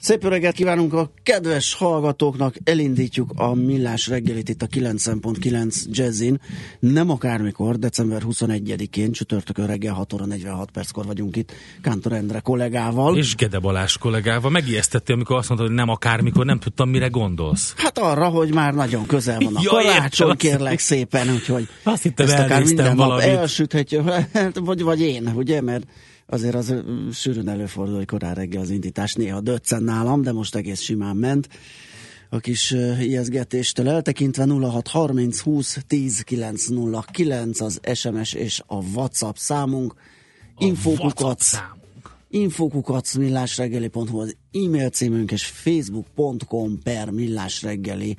Szép jó reggelt kívánunk a kedves hallgatóknak, elindítjuk a millás reggelit itt a 9.9 Jazzin. Nem akármikor, december 21-én, csütörtökön reggel 6 óra 46 perckor vagyunk itt Kántor Endre kollégával. És Gede Balázs kollégával. Megijesztettél, amikor azt mondtad, hogy nem akármikor, nem tudtam, mire gondolsz. Hát arra, hogy már nagyon közel van a Ja, karácsony, értem. kérlek szépen, úgyhogy Azt hittem, ezt akár minden nap valamit. elsüthetjük, vagy, vagy én, ugye, mert azért az sűrűn előfordul, hogy korán reggel az indítás néha döccen nálam, de most egész simán ment. A kis ijeszgetéstől eltekintve 0630 20 10 909 az SMS és a WhatsApp számunk. Infokukat WhatsApp számunk. infokukat millásreggeli.hu az e-mail címünk, és facebook.com per millásreggeli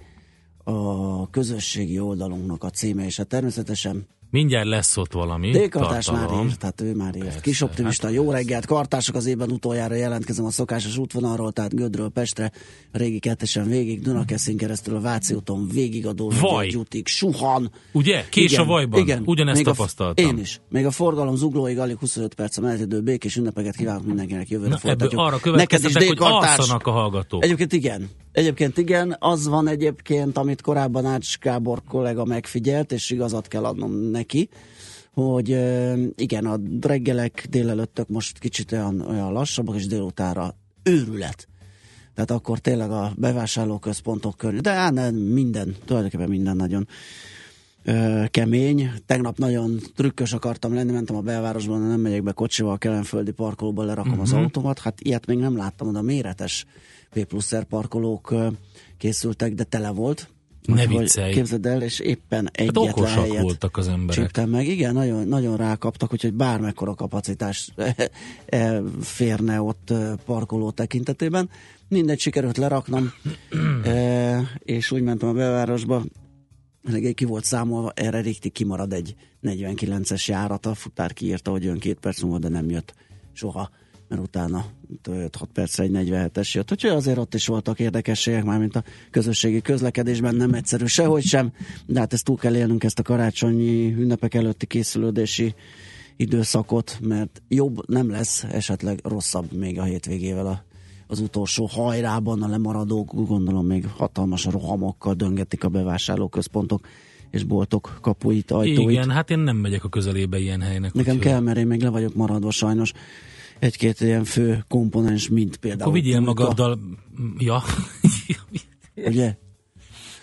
a közösségi oldalunknak a címe, és hát természetesen Mindjárt lesz ott valami. Dékartás már írt, tehát ő már írt. Persze, Kis optimista, hát- jó reggelt, kartások az évben utoljára jelentkezem a szokásos útvonalról, tehát Gödről Pestre, a régi kettesen végig, Dunakeszin keresztül a Váci úton végig a Vaj. útig, suhan. Ugye? Kés Igen, a vajban. Igen. Ugyanezt Még a- tapasztaltam. Én is. Még a forgalom zuglóig alig 25 perc a menetidő békés ünnepeket kívánok mindenkinek jövőre Na, ebből folytatjuk. arra Neked is következtetek, hogy alszanak a hallgatók. Egyébként igen. Egyébként igen, az van egyébként, amit korábban Ács Gábor kollega megfigyelt, és igazat kell adnom neki, hogy igen, a reggelek délelőttök most kicsit olyan, olyan lassabbak, és délutára őrület. Tehát akkor tényleg a bevásárlóközpontok körül, de á, nem, minden, tulajdonképpen minden nagyon ö, kemény. Tegnap nagyon trükkös akartam lenni, mentem a belvárosban, de nem megyek be kocsival, a Kelenföldi parkolóba lerakom uh-huh. az autómat. Hát ilyet még nem láttam, oda méretes P pluszer parkolók készültek, de tele volt. Ne viccelj. Képzeld el, és éppen Hát egyetlen okosak helyet voltak az emberek. csíptem meg. Igen, nagyon, nagyon rákaptak, úgyhogy bármekkora kapacitás férne ott parkoló tekintetében. Mindegy, sikerült leraknom, és úgy mentem a belvárosba, Reggel ki volt számolva, erre riktig kimarad egy 49-es járat, a futár kiírta, hogy jön két perc múlva, de nem jött soha, mert utána 5-6 percre egy 47-es jött. Úgyhogy azért ott is voltak érdekességek, már mint a közösségi közlekedésben nem egyszerű sehogy sem, de hát ezt túl kell élnünk ezt a karácsonyi ünnepek előtti készülődési időszakot, mert jobb nem lesz, esetleg rosszabb még a hétvégével a az utolsó hajrában a lemaradók, gondolom még hatalmas rohamokkal döngetik a bevásárlóközpontok és boltok kapuit, ajtóit. Igen, hát én nem megyek a közelébe ilyen helynek. Nekem kell, mert én még le vagyok maradva sajnos. Egy-két ilyen fő komponens, mint például. Akkor vigyél magaddal... Ja. Ugye?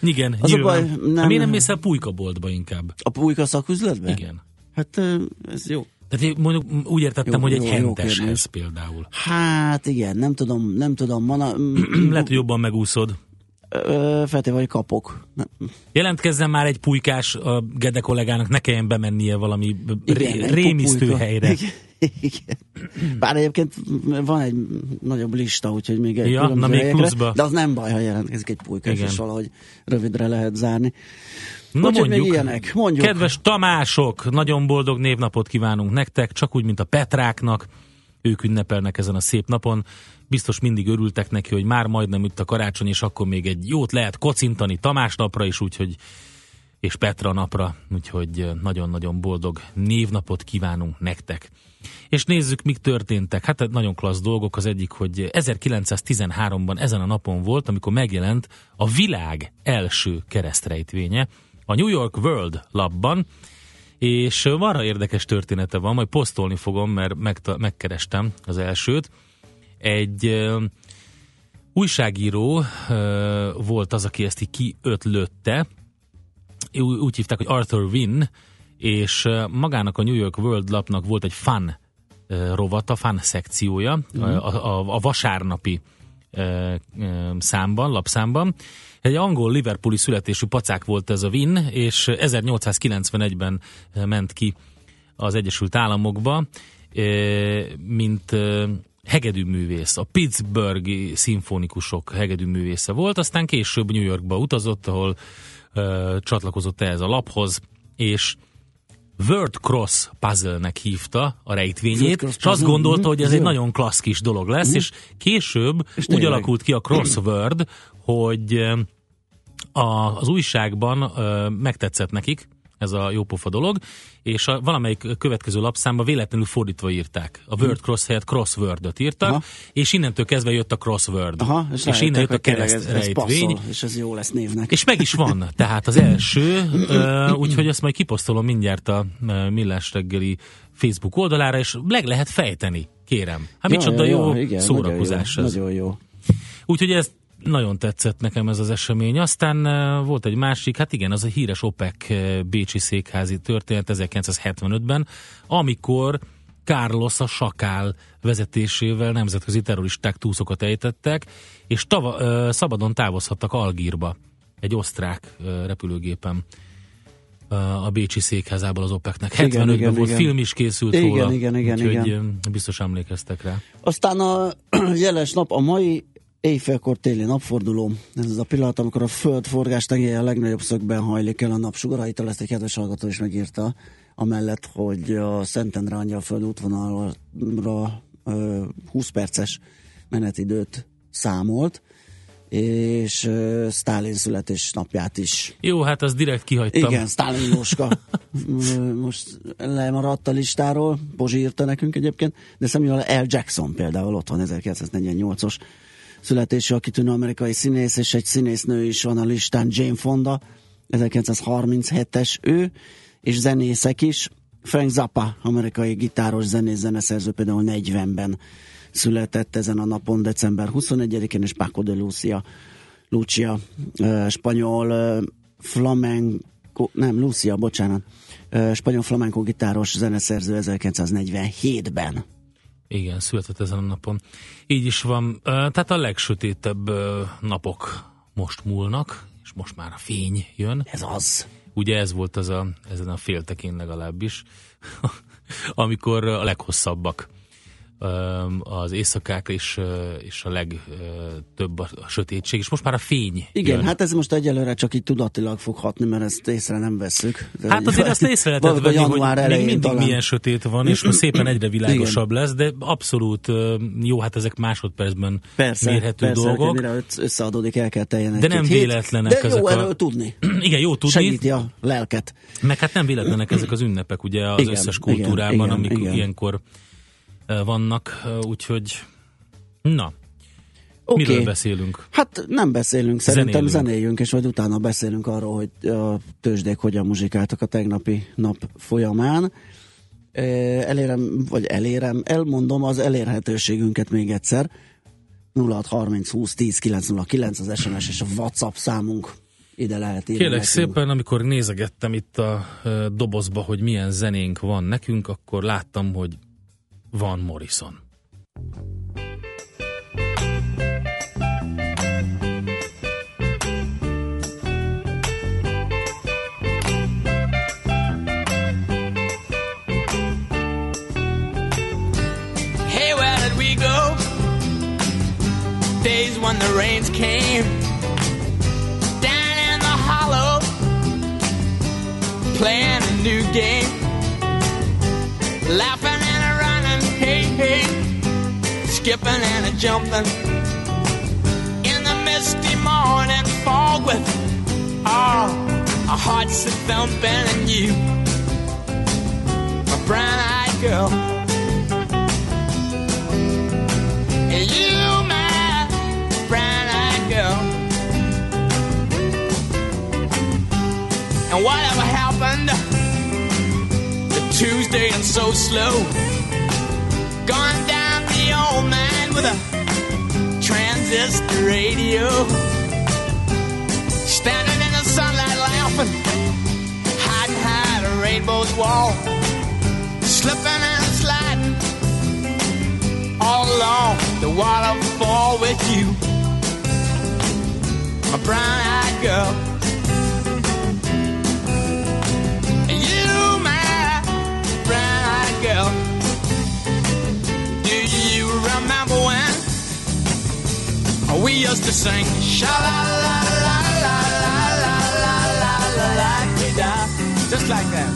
Igen, Az a baj, Nem, nem- Miért nem mész el pulykaboltba inkább? A pulyka szaküzletbe? Igen. Hát ez jó. Tehát én mondjuk úgy értettem, Jó, hogy egy jó, henteshez például. Hát igen, nem tudom, nem tudom, mana, Lehet, hogy jobban megúszod. feltéve, hogy kapok. Nem. Jelentkezzen már egy pulykás a Gede kollégának, ne kelljen bemennie valami ré, egy rémisztő pulyka. helyre. Igen. Igen. Bár egyébként van egy nagyobb lista, úgyhogy még egy Ja, na még helyekre, pluszba. De az nem baj, ha jelentkezik egy pulyka, Igen. és valahogy rövidre lehet zárni. Na Úgyhogy még mondjuk, ilyenek. Mondjuk. kedves Tamások, nagyon boldog névnapot kívánunk nektek, csak úgy, mint a Petráknak. Ők ünnepelnek ezen a szép napon. Biztos mindig örültek neki, hogy már majdnem itt a karácsony, és akkor még egy jót lehet kocintani Tamás napra is, úgyhogy és Petra napra, úgyhogy nagyon-nagyon boldog névnapot kívánunk nektek. És nézzük, mik történtek. Hát nagyon klassz dolgok. Az egyik, hogy 1913-ban ezen a napon volt, amikor megjelent a világ első keresztrejtvénye a New York World labban, és marha érdekes története van, majd posztolni fogom, mert megkerestem az elsőt. Egy uh, újságíró uh, volt az, aki ezt így kiötlötte, úgy hívták, hogy Arthur Wynn, és magának a New York World lapnak volt egy fan rovata, fan szekciója mm. a, a, a vasárnapi számban, lapszámban. Egy angol Liverpooli születésű pacák volt ez a Win, és 1891-ben ment ki az Egyesült Államokba, mint hegedűművész. A Pittsburghi szimfonikusok hegedűművésze volt, aztán később New Yorkba utazott, ahol csatlakozott ehhez a laphoz, és Word Cross Puzzle-nek hívta a rejtvényét, és azt gondolta, hogy ez egy nagyon klassz kis dolog lesz, és később és úgy alakult ki a crossword, hogy a, az újságban ö, megtetszett nekik, ez a jópofa dolog, és a valamelyik következő lapszámba véletlenül fordítva írták. A Word Cross helyett Crossword-öt írtak, Aha. és innentől kezdve jött a Crossword. Aha, és, és innen jött a kereszt ez, ez passzol, és ez jó lesz névnek. És meg is van, tehát az első, úgyhogy ezt majd kiposztolom mindjárt a Millás reggeli Facebook oldalára, és meg lehet fejteni, kérem. Hát ja, micsoda ja, jó igen, szórakozás nagyon jó, ez. Nagyon jó. Úgyhogy ezt nagyon tetszett nekem ez az esemény. Aztán volt egy másik, hát igen, az a híres OPEC Bécsi székházi történet 1975-ben, amikor Carlos a Sakál vezetésével nemzetközi terroristák túszokat ejtettek, és tava, uh, szabadon távozhattak Algírba egy osztrák uh, repülőgépen a Bécsi székházából az OPEC-nek. 75-ben volt igen. film is készült igen, róla, igen, igen, úgyhogy igen. biztos emlékeztek rá. Aztán a jeles nap, a mai éjfélkor téli napforduló. Ez az a pillanat, amikor a föld forgás a legnagyobb szögben hajlik el a napsugaraitól. Ezt egy kedves hallgató is megírta, amellett, hogy a Szentendre Angyal föld útvonalra 20 perces menetidőt számolt és uh, Stalin születésnapját is. Jó, hát az direkt kihagytam. Igen, Stalin Jóska. Most lemaradt a listáról, Pozsi írta nekünk egyébként, de Samuel L. Jackson például ott van 1948-os születésű, a kitűnő amerikai színész, és egy színésznő is van a listán, Jane Fonda, 1937-es ő, és zenészek is. Frank Zappa, amerikai gitáros zenész zeneszerző például 40-ben született ezen a napon, december 21-én, és Paco de Lucia, Lucia, spanyol flamenco, nem, Lucia, bocsánat, spanyol flamenco gitáros zeneszerző 1947-ben. Igen, született ezen a napon. Így is van. Tehát a legsötétebb napok most múlnak, és most már a fény jön. Ez az. Ugye ez volt az a, ezen a féltekén legalábbis, amikor a leghosszabbak az éjszakák és, és a legtöbb a sötétség, és most már a fény. Igen, jön. hát ez most egyelőre csak így tudatilag fog hatni, mert ezt észre nem vesszük. De hát azért azt észre lehetett venni, hogy még mindig talán. milyen sötét van, és most szépen egyre világosabb Igen. lesz, de abszolút jó, hát ezek másodpercben persze, mérhető persze, dolgok. Mire összeadódik, el kell teljen De nem véletlenek de ezek jó a... tudni. Igen, jó tudni. Segíti a lelket. Meg hát nem véletlenek ezek az ünnepek, ugye az igen, összes kultúrában, igen, amikor igen. ilyenkor vannak, úgyhogy na, Okay. Miről beszélünk? Hát nem beszélünk, szerintem Zenélünk. zenéljünk, és majd utána beszélünk arról, hogy a tőzsdék hogyan muzsikáltak a tegnapi nap folyamán. Elérem, vagy elérem, elmondom az elérhetőségünket még egyszer. 0630 20 10 909 az SMS és a WhatsApp számunk. Ide lehet írni Kérlek nekünk. szépen, amikor nézegettem itt a dobozba, hogy milyen zenénk van nekünk, akkor láttam, hogy Van Morrison. Hey, where did we go? Days when the rains came down in the hollow, playing a new game, laughing hey, skipping and a jumping in the misty morning fog with ah, oh, a heart's a thumping and you, my brown-eyed girl. And you, my brown-eyed girl. And whatever happened to Tuesday and so slow? A transistor radio. Standing in the sunlight laughing, hiding behind a rainbow's wall. Slipping and sliding all along the waterfall with you. My brown-eyed girl. We used to sing sha la la la la la la la la la la da just like that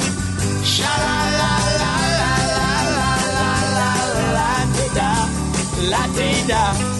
sha la la la la la la la la la da la da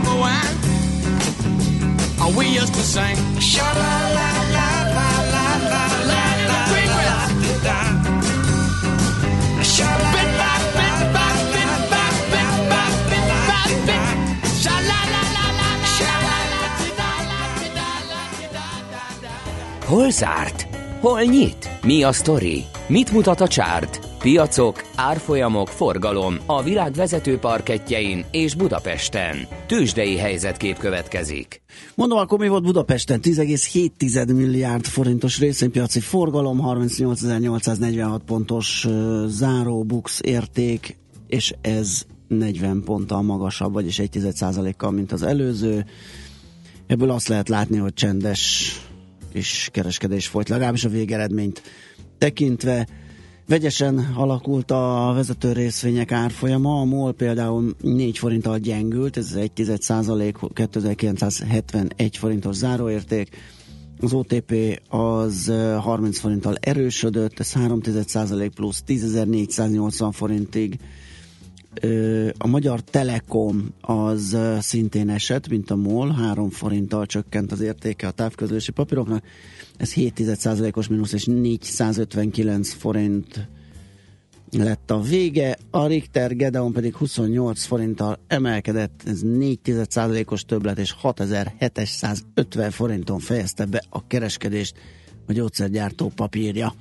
we used to sing? Sha la la la la la la la la la la Sha la la la la la la la la la Sha la la la la la la Hol zárt? Hol nyit? Mi a sztori? Mit mutat a csárt? Piacok, árfolyamok, forgalom a világ vezető parketjein és Budapesten. Tősdei helyzetkép következik. Mondom, akkor mi volt Budapesten? 10,7 milliárd forintos részvénypiaci forgalom, 38.846 pontos uh, záró bux érték, és ez 40 ponttal magasabb, vagyis 1% kal mint az előző. Ebből azt lehet látni, hogy csendes és kereskedés folyt, legalábbis a végeredményt tekintve. Vegyesen alakult a vezető részvények árfolyama, a MOL például 4 forinttal gyengült, ez 1 százalék, 2971 forintos záróérték, az OTP az 30 forinttal erősödött, ez 3 százalék plusz 10.480 forintig. A Magyar Telekom az szintén esett, mint a MOL, 3 forinttal csökkent az értéke a távközlési papíroknak, ez 7 os mínusz és 459 forint lett a vége. A Richter Gedeon pedig 28 forinttal emelkedett, ez 4 os többlet és 6750 forinton fejezte be a kereskedést a gyógyszergyártó papírja.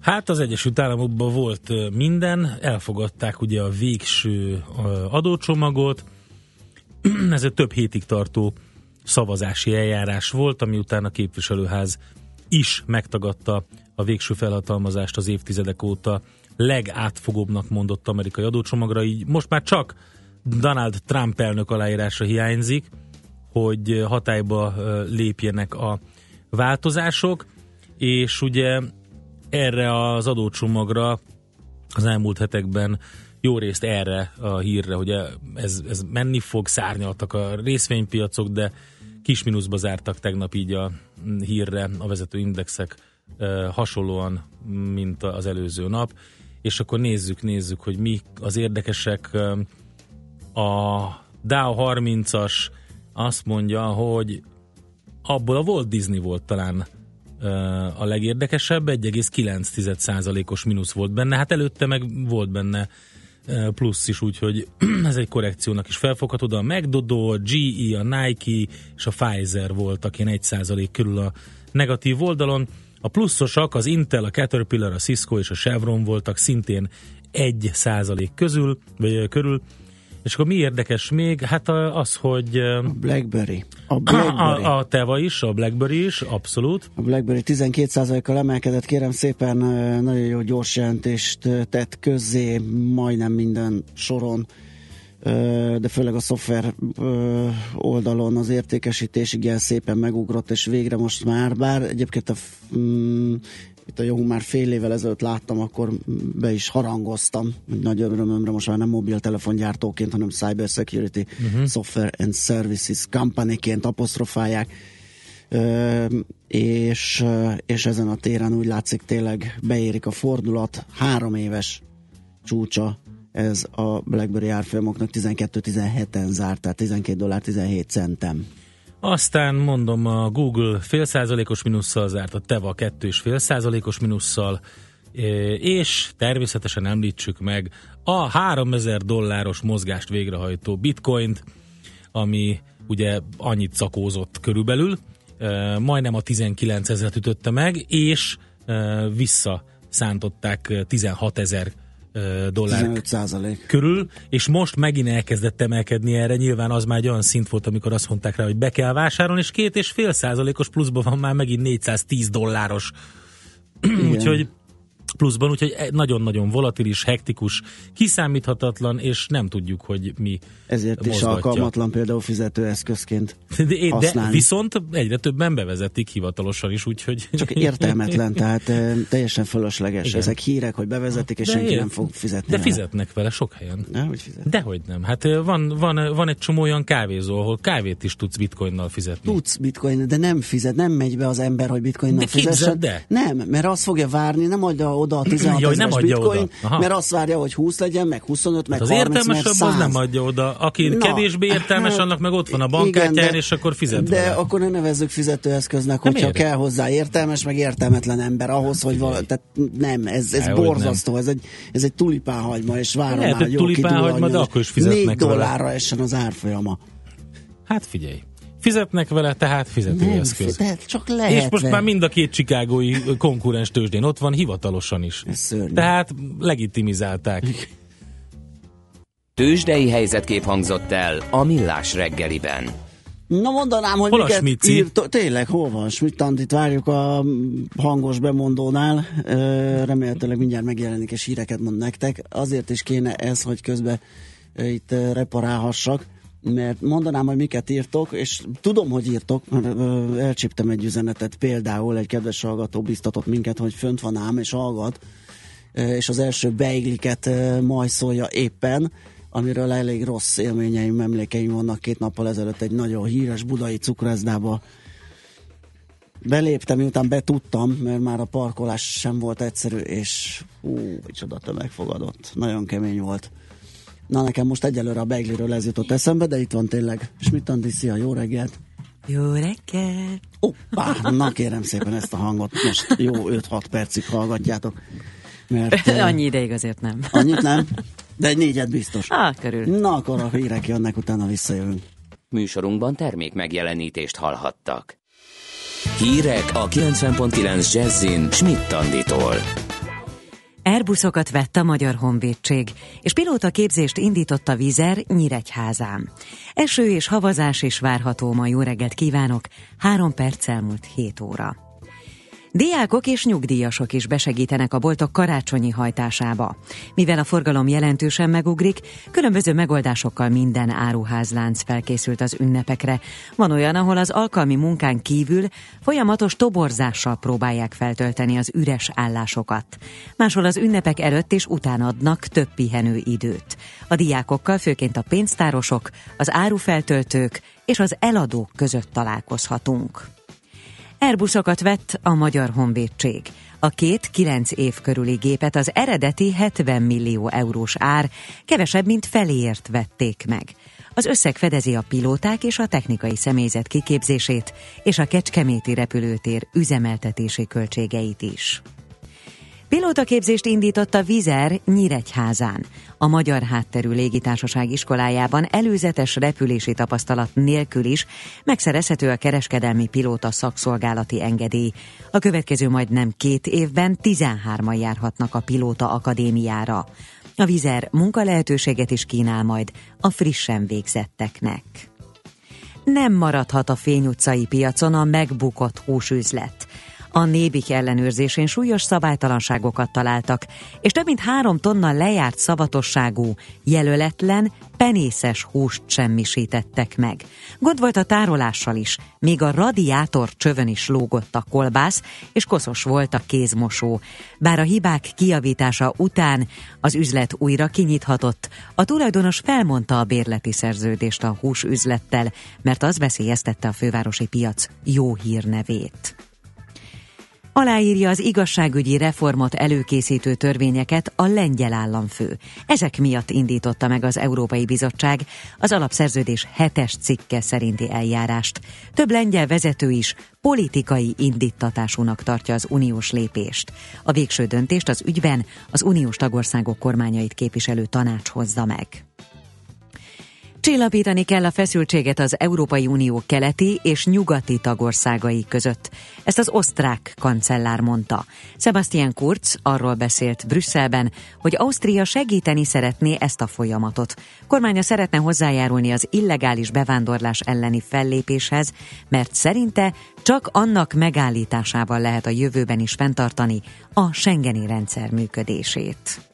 Hát az Egyesült Államokban volt minden, elfogadták ugye a végső adócsomagot, ez egy több hétig tartó szavazási eljárás volt, ami után a képviselőház is megtagadta a végső felhatalmazást az évtizedek óta. Legátfogóbbnak mondott amerikai adócsomagra, így most már csak Donald Trump elnök aláírása hiányzik, hogy hatályba lépjenek a változások, és ugye erre az adócsomagra az elmúlt hetekben jó részt erre a hírre, hogy ez, ez menni fog, szárnyaltak a részvénypiacok, de kis mínuszba zártak tegnap így a hírre a vezető indexek hasonlóan, mint az előző nap. És akkor nézzük, nézzük, hogy mi az érdekesek. A Dow 30-as azt mondja, hogy abból a Walt Disney volt talán a legérdekesebb, 1,9%-os mínusz volt benne, hát előtte meg volt benne plusz is, úgyhogy ez egy korrekciónak is felfogható, de a McDodo, a GE, a Nike és a Pfizer voltak ilyen 1% körül a negatív oldalon. A pluszosak az Intel, a Caterpillar, a Cisco és a Chevron voltak szintén 1% közül, vagy körül, És akkor mi érdekes még? Hát a- az, hogy ö, Blackberry. A a, Blackberry. a, a Teva is, a Blackberry is, abszolút. A BlackBerry 12%-kal emelkedett, kérem szépen, nagyon jó gyors jelentést tett közzé majdnem minden soron, de főleg a szoftver oldalon az értékesítés igen szépen megugrott, és végre most már, bár egyébként a, mm, itt a jó már fél évvel ezelőtt láttam, akkor be is harangoztam, hogy nagy örömömre most már nem mobiltelefongyártóként, hanem Cyber Security uh-huh. Software and Services Company-ként apostrofálják. Ö, és, és ezen a téren úgy látszik tényleg beérik a fordulat. Három éves csúcsa ez a BlackBerry árfolyamoknak 12-17-en zárt, tehát 12 dollár 17 centem. Aztán mondom, a Google fél százalékos minusszal zárt, a Teva kettő és fél százalékos minusszal, e, és természetesen említsük meg a 3000 dolláros mozgást végrehajtó bitcoint, ami ugye annyit szakózott körülbelül, e, majdnem a 19 ezeret ütötte meg, és e, visszaszántották 16 ezer dollár 15 százalék. körül, és most megint elkezdett emelkedni erre, nyilván az már egy olyan szint volt, amikor azt mondták rá, hogy be kell vásárolni, és két és fél százalékos pluszban van már megint 410 dolláros. úgyhogy pluszban, úgyhogy e- nagyon-nagyon volatilis, hektikus, kiszámíthatatlan, és nem tudjuk, hogy mi Ezért is mozgatja. alkalmatlan például fizetőeszközként. De, de használni. viszont egyre többen bevezetik hivatalosan is, úgyhogy... Csak értelmetlen, tehát teljesen fölösleges. Igen. Ezek hírek, hogy bevezetik, és De senki ér- nem fog fizetni. De vele. fizetnek vele sok helyen. Ne, hogy fizet. Dehogy nem. Hát van, van, van egy csomó olyan kávézó, ahol kávét is tudsz bitcoinnal fizetni. Tudsz bitcoin, de nem fizet, nem megy be az ember, hogy bitcoinnal De fizessen. el. Nem, mert azt fogja várni, nem adja oda a 16 Jaj, nem adja bitcoin, oda. Aha. mert azt várja, hogy 20 legyen, meg 25, meg Az 30, meg értelmesebb 100. az nem adja oda. Aki Na, kevésbé értelmes, hát, annak meg ott van a de- és akkor fizet De vele. akkor ne nevezzük fizetőeszköznek, Nem hogyha kell hozzá értelmes, meg értelmetlen ember ahhoz, hogy vala, tehát nem, ez, ez Dehogy borzasztó, ez egy, ez egy tulipánhagyma, és várom Lehet, már, hogy tulipánhagyma, de akkor is fizetnek 4 vele. dollárra essen az árfolyama. Hát figyelj. Fizetnek vele, tehát Nem, fizetőeszköz. de csak lehet. És most már mind a két csikágói konkurens tőzsdén ott van, hivatalosan is. Szörnyű. Tehát legitimizálták. Tőzsdei helyzetkép hangzott el a Millás reggeliben. Na mondanám, hogy Hol a miket Smici? írt, tényleg, hol van Schmidt itt várjuk a hangos bemondónál, remélhetőleg mindjárt megjelenik és híreket mond nektek, azért is kéne ez, hogy közben itt reparálhassak, mert mondanám, hogy miket írtok, és tudom, hogy írtok, mert elcsíptem egy üzenetet, például egy kedves hallgató biztatott minket, hogy fönt van ám és hallgat, és az első beigliket majszolja éppen, amiről elég rossz élményeim, emlékeim vannak két nappal ezelőtt egy nagyon híres budai cukrászdába beléptem, miután betudtam, mert már a parkolás sem volt egyszerű, és hú, micsoda tömeg fogadott. Nagyon kemény volt. Na nekem most egyelőre a beigliről ez jutott eszembe, de itt van tényleg. Schmidt Andi, szia, jó reggelt! Jó reggelt! Hoppá, na kérem szépen ezt a hangot, most jó 5-6 percig hallgatjátok. Mert, eh, Annyi ideig azért nem. Annyit nem? De egy négyet biztos. Ah, körül. Na, akkor a hírek jönnek, utána visszajövünk. Műsorunkban termék megjelenítést hallhattak. Hírek a 90.9 Jazzin Schmidt Anditól. Airbuszokat vett a Magyar Honvédség, és pilóta képzést indított a Vizer Nyíregyházán. Eső és havazás is várható ma jó reggelt kívánok, három perc elmúlt 7 óra. Diákok és nyugdíjasok is besegítenek a boltok karácsonyi hajtásába. Mivel a forgalom jelentősen megugrik, különböző megoldásokkal minden áruházlánc felkészült az ünnepekre. Van olyan, ahol az alkalmi munkán kívül folyamatos toborzással próbálják feltölteni az üres állásokat. Máshol az ünnepek előtt és után adnak több pihenő időt. A diákokkal főként a pénztárosok, az árufeltöltők és az eladók között találkozhatunk. Airbuszokat vett a Magyar Honvédség. A két 9 év körüli gépet az eredeti 70 millió eurós ár kevesebb, mint feléért vették meg. Az összeg fedezi a pilóták és a technikai személyzet kiképzését és a Kecskeméti repülőtér üzemeltetési költségeit is. Pilótaképzést indított a Vizer Nyíregyházán. A Magyar Hátterű Légitársaság iskolájában előzetes repülési tapasztalat nélkül is megszerezhető a kereskedelmi pilóta szakszolgálati engedély. A következő majd nem két évben 13-an járhatnak a pilóta akadémiára. A vizer munkalehetőséget is kínál majd a frissen végzetteknek. Nem maradhat a Fény utcai piacon a megbukott húsüzlet. A nébik ellenőrzésén súlyos szabálytalanságokat találtak, és több mint három tonna lejárt szavatosságú, jelöletlen, penészes húst semmisítettek meg. Gond volt a tárolással is, még a radiátor csövön is lógott a kolbász, és koszos volt a kézmosó. Bár a hibák kiavítása után az üzlet újra kinyithatott, a tulajdonos felmondta a bérleti szerződést a húsüzlettel, mert az veszélyeztette a fővárosi piac jó hírnevét aláírja az igazságügyi reformot előkészítő törvényeket a lengyel államfő. Ezek miatt indította meg az Európai Bizottság az alapszerződés hetes cikke szerinti eljárást. Több lengyel vezető is politikai indítatásúnak tartja az uniós lépést. A végső döntést az ügyben az uniós tagországok kormányait képviselő tanács hozza meg. Csillapítani kell a feszültséget az Európai Unió keleti és nyugati tagországai között. Ezt az osztrák kancellár mondta. Sebastian Kurz arról beszélt Brüsszelben, hogy Ausztria segíteni szeretné ezt a folyamatot. Kormánya szeretne hozzájárulni az illegális bevándorlás elleni fellépéshez, mert szerinte csak annak megállításával lehet a jövőben is fenntartani a Schengeni rendszer működését.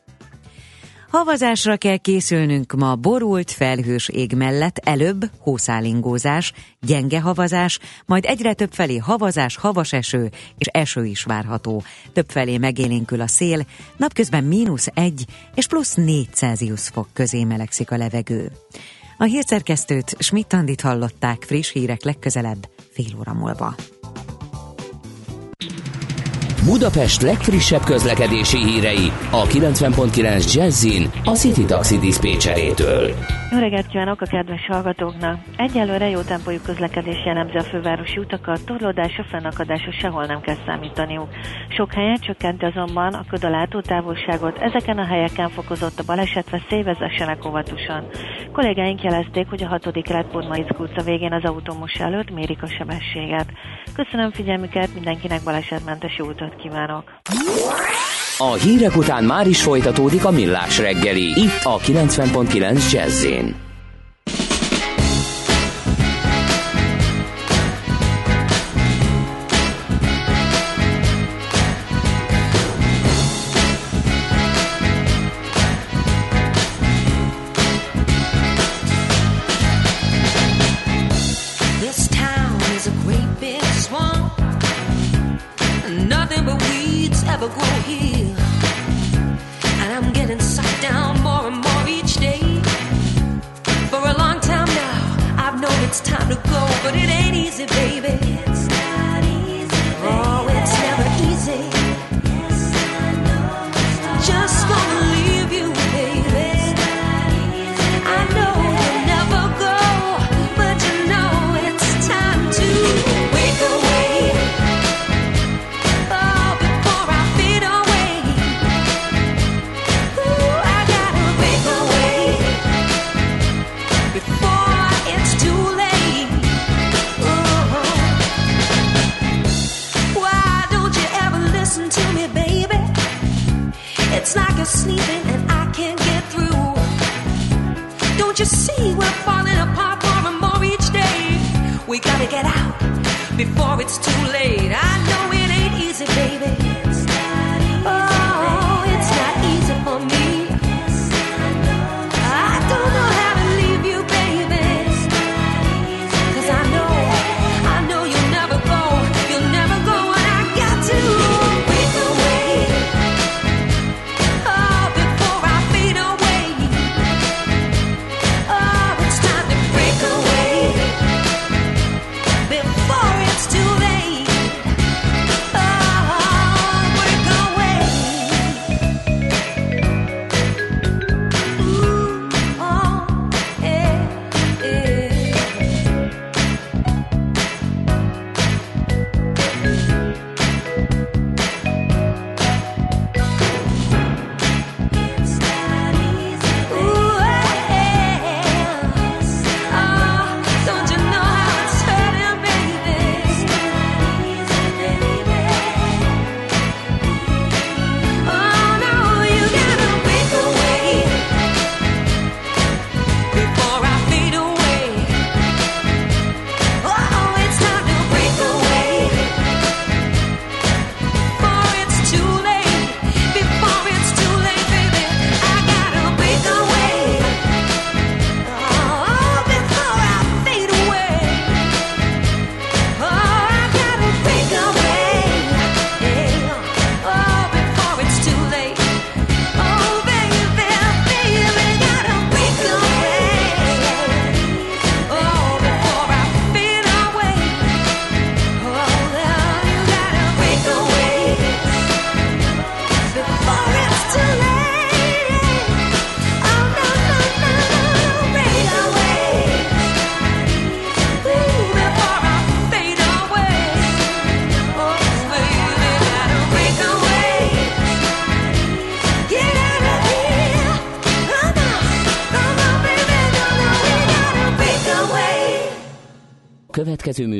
Havazásra kell készülnünk ma borult felhős ég mellett, előbb hószálingózás, gyenge havazás, majd egyre több felé havazás, havas eső és eső is várható. Több felé megélénkül a szél, napközben mínusz egy és plusz négy Celsius fok közé melegszik a levegő. A hírszerkesztőt Schmidt-Andit hallották friss hírek legközelebb fél óra múlva. Budapest legfrissebb közlekedési hírei a 90.9 Jazzin a City Taxi Dispécsejétől. Jó reggelt kívánok a kedves hallgatóknak! Egyelőre jó tempójú közlekedés jellemzi a fővárosi utakat, torlódásra, fennakadásra sehol nem kell számítaniuk. Sok helyen csökkenti azonban a köd a látótávolságot, ezeken a helyeken fokozott a baleset veszély, vezessenek óvatosan. Kollégáink jelezték, hogy a 6. kelet utca végén az autómos előtt mérik a sebességet. Köszönöm figyelmüket, mindenkinek balesetmentes utat kívánok! A hírek után már is folytatódik a millás reggeli, itt a 90.9 Jazzin.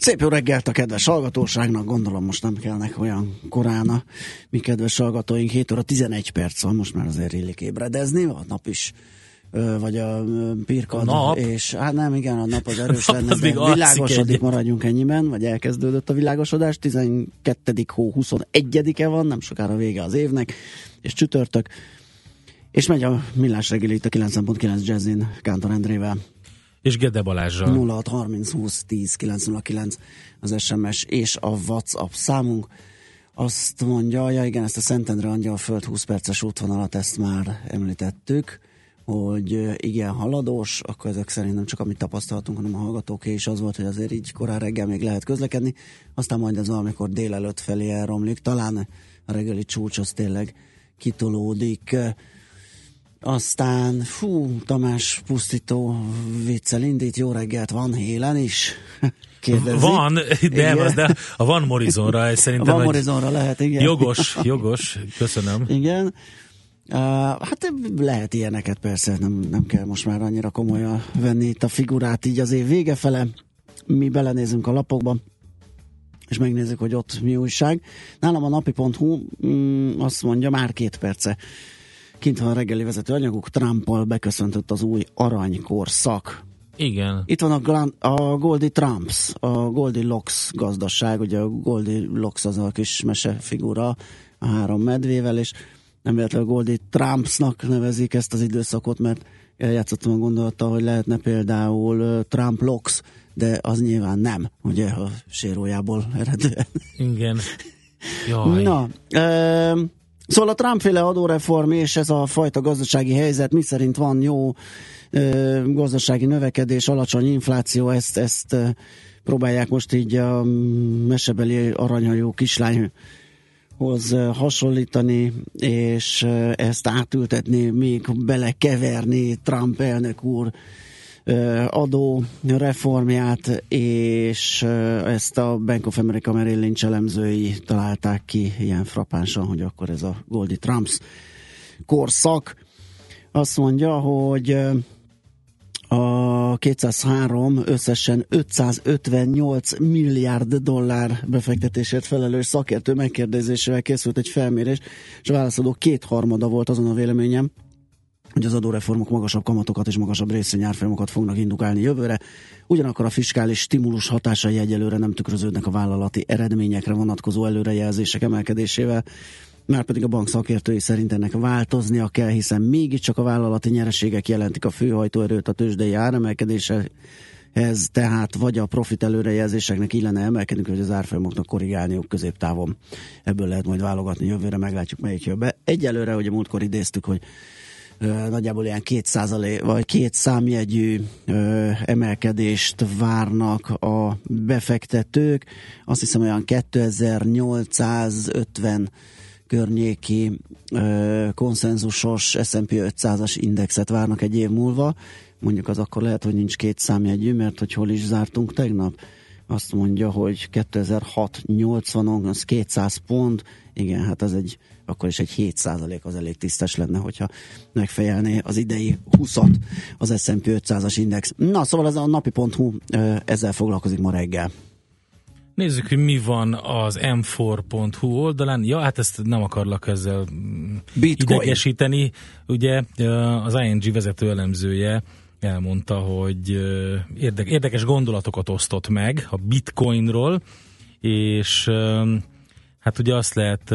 Szép jó reggelt a kedves hallgatóságnak, gondolom most nem kellnek olyan korán a mi kedves hallgatóink, 7 óra 11 perc van, most már azért illik ébredezni, a nap is vagy a pirkad, A nap? és hát nem, igen, a nap az erős nap lenne, az még világosodik, egyet. maradjunk ennyiben, vagy elkezdődött a világosodás, 12. hó 21-e van, nem sokára vége az évnek, és csütörtök, és megy a millás reggeli itt a 9.9 Jazzin Kántor Endrével. És Gede Balázsral. 06 30 20 10 909 az SMS és a WhatsApp számunk. Azt mondja, ja igen, ezt a Szentendre Angyalföld 20 perces útvonalat, ezt már említettük, hogy igen, haladós, akkor ezek szerint nem csak amit tapasztaltunk, hanem a hallgatóké is az volt, hogy azért így korán reggel még lehet közlekedni, aztán majd ez valamikor délelőtt felé elromlik, talán a reggeli csúcs az tényleg kitolódik. Aztán, fú, Tamás pusztító viccel indít, jó reggelt, van hélen is? Kérdezi. Van, de, Igen. az, de a Van Morizonra ez A szerintem Van egy Morizonra lehet, igen. jogos, jogos, köszönöm. Igen. Uh, hát lehet ilyeneket persze, nem, nem kell most már annyira komolyan venni itt a figurát így az év vége fele. Mi belenézünk a lapokba, és megnézzük, hogy ott mi újság. Nálam a napi.hu mm, azt mondja, már két perce kint van a reggeli vezető anyaguk, Trumpal beköszöntött az új aranykorszak. Igen. Itt van a, Grand, a Goldie Trumps, a Goldie Locks gazdaság, ugye a Goldie Locks az a kis mesefigura a három medvével, és nem véletlenül a Goldie Trumpsnak nevezik ezt az időszakot, mert eljátszottam a gondolattal, hogy lehetne például Trump Locks, de az nyilván nem, ugye a sérójából eredően. Igen. Jaj. Na, ö, szóval a Trump-féle adóreform és ez a fajta gazdasági helyzet, mi szerint van jó ö, gazdasági növekedés, alacsony infláció, ezt, ezt ö, próbálják most így a mesebeli aranyhajú kislányhoz ö, hasonlítani, és ezt átültetni, még belekeverni Trump elnök úr adó reformját, és ezt a Bank of America Merrill Lynch elemzői találták ki ilyen frappánsan, hogy akkor ez a Goldie Trumps korszak. Azt mondja, hogy a 203 összesen 558 milliárd dollár befektetésért felelős szakértő megkérdezésével készült egy felmérés, és a válaszadók kétharmada volt azon a véleményem, hogy az adóreformok magasabb kamatokat és magasabb részvényárfolyamokat fognak indukálni jövőre. Ugyanakkor a fiskális stimulus hatásai egyelőre nem tükröződnek a vállalati eredményekre vonatkozó előrejelzések emelkedésével, már pedig a bank szakértői szerint ennek változnia kell, hiszen mégiscsak a vállalati nyereségek jelentik a főhajtóerőt a tőzsdei áremelkedése, ez tehát vagy a profit előrejelzéseknek illene emelkedni, hogy az árfolyamoknak korrigálniuk középtávon. Ebből lehet majd válogatni jövőre, meglátjuk melyik jön be. Egyelőre, ugye múltkor idéztük, hogy nagyjából ilyen két százalék, vagy két számjegyű emelkedést várnak a befektetők. Azt hiszem olyan 2850 környéki ö, konszenzusos S&P 500-as indexet várnak egy év múlva. Mondjuk az akkor lehet, hogy nincs két számjegyű, mert hogy hol is zártunk tegnap. Azt mondja, hogy 2006 80-on, az 200 pont, igen, hát az egy, akkor is egy 7 százalék az elég tisztes lenne, hogyha megfejelné az idei 20-at az S&P 500-as index. Na, szóval ez a napi.hu ezzel foglalkozik ma reggel. Nézzük, hogy mi van az m4.hu oldalán. Ja, hát ezt nem akarlak ezzel mm, Bitcoin. idegesíteni. Ugye az ING vezető elemzője elmondta, hogy érdekes gondolatokat osztott meg a bitcoinról, és hát ugye azt lehet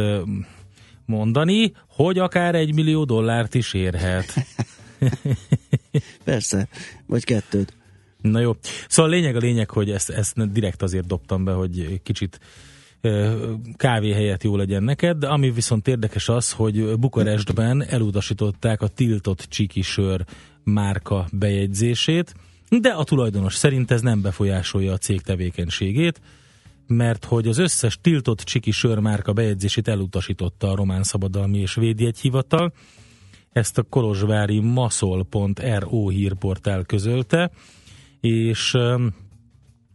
mondani, hogy akár egy millió dollárt is érhet. Persze, vagy kettőt. Na jó. Szóval a lényeg a lényeg, hogy ezt, ezt direkt azért dobtam be, hogy kicsit kávé helyett jó legyen neked, de ami viszont érdekes az, hogy Bukarestben elutasították a tiltott csiki sör márka bejegyzését, de a tulajdonos szerint ez nem befolyásolja a cég tevékenységét, mert hogy az összes tiltott csiki sörmárka bejegyzését elutasította a Román Szabadalmi és Védjegyhivatal. Ezt a kolozsvári maszol.ro hírportál közölte, és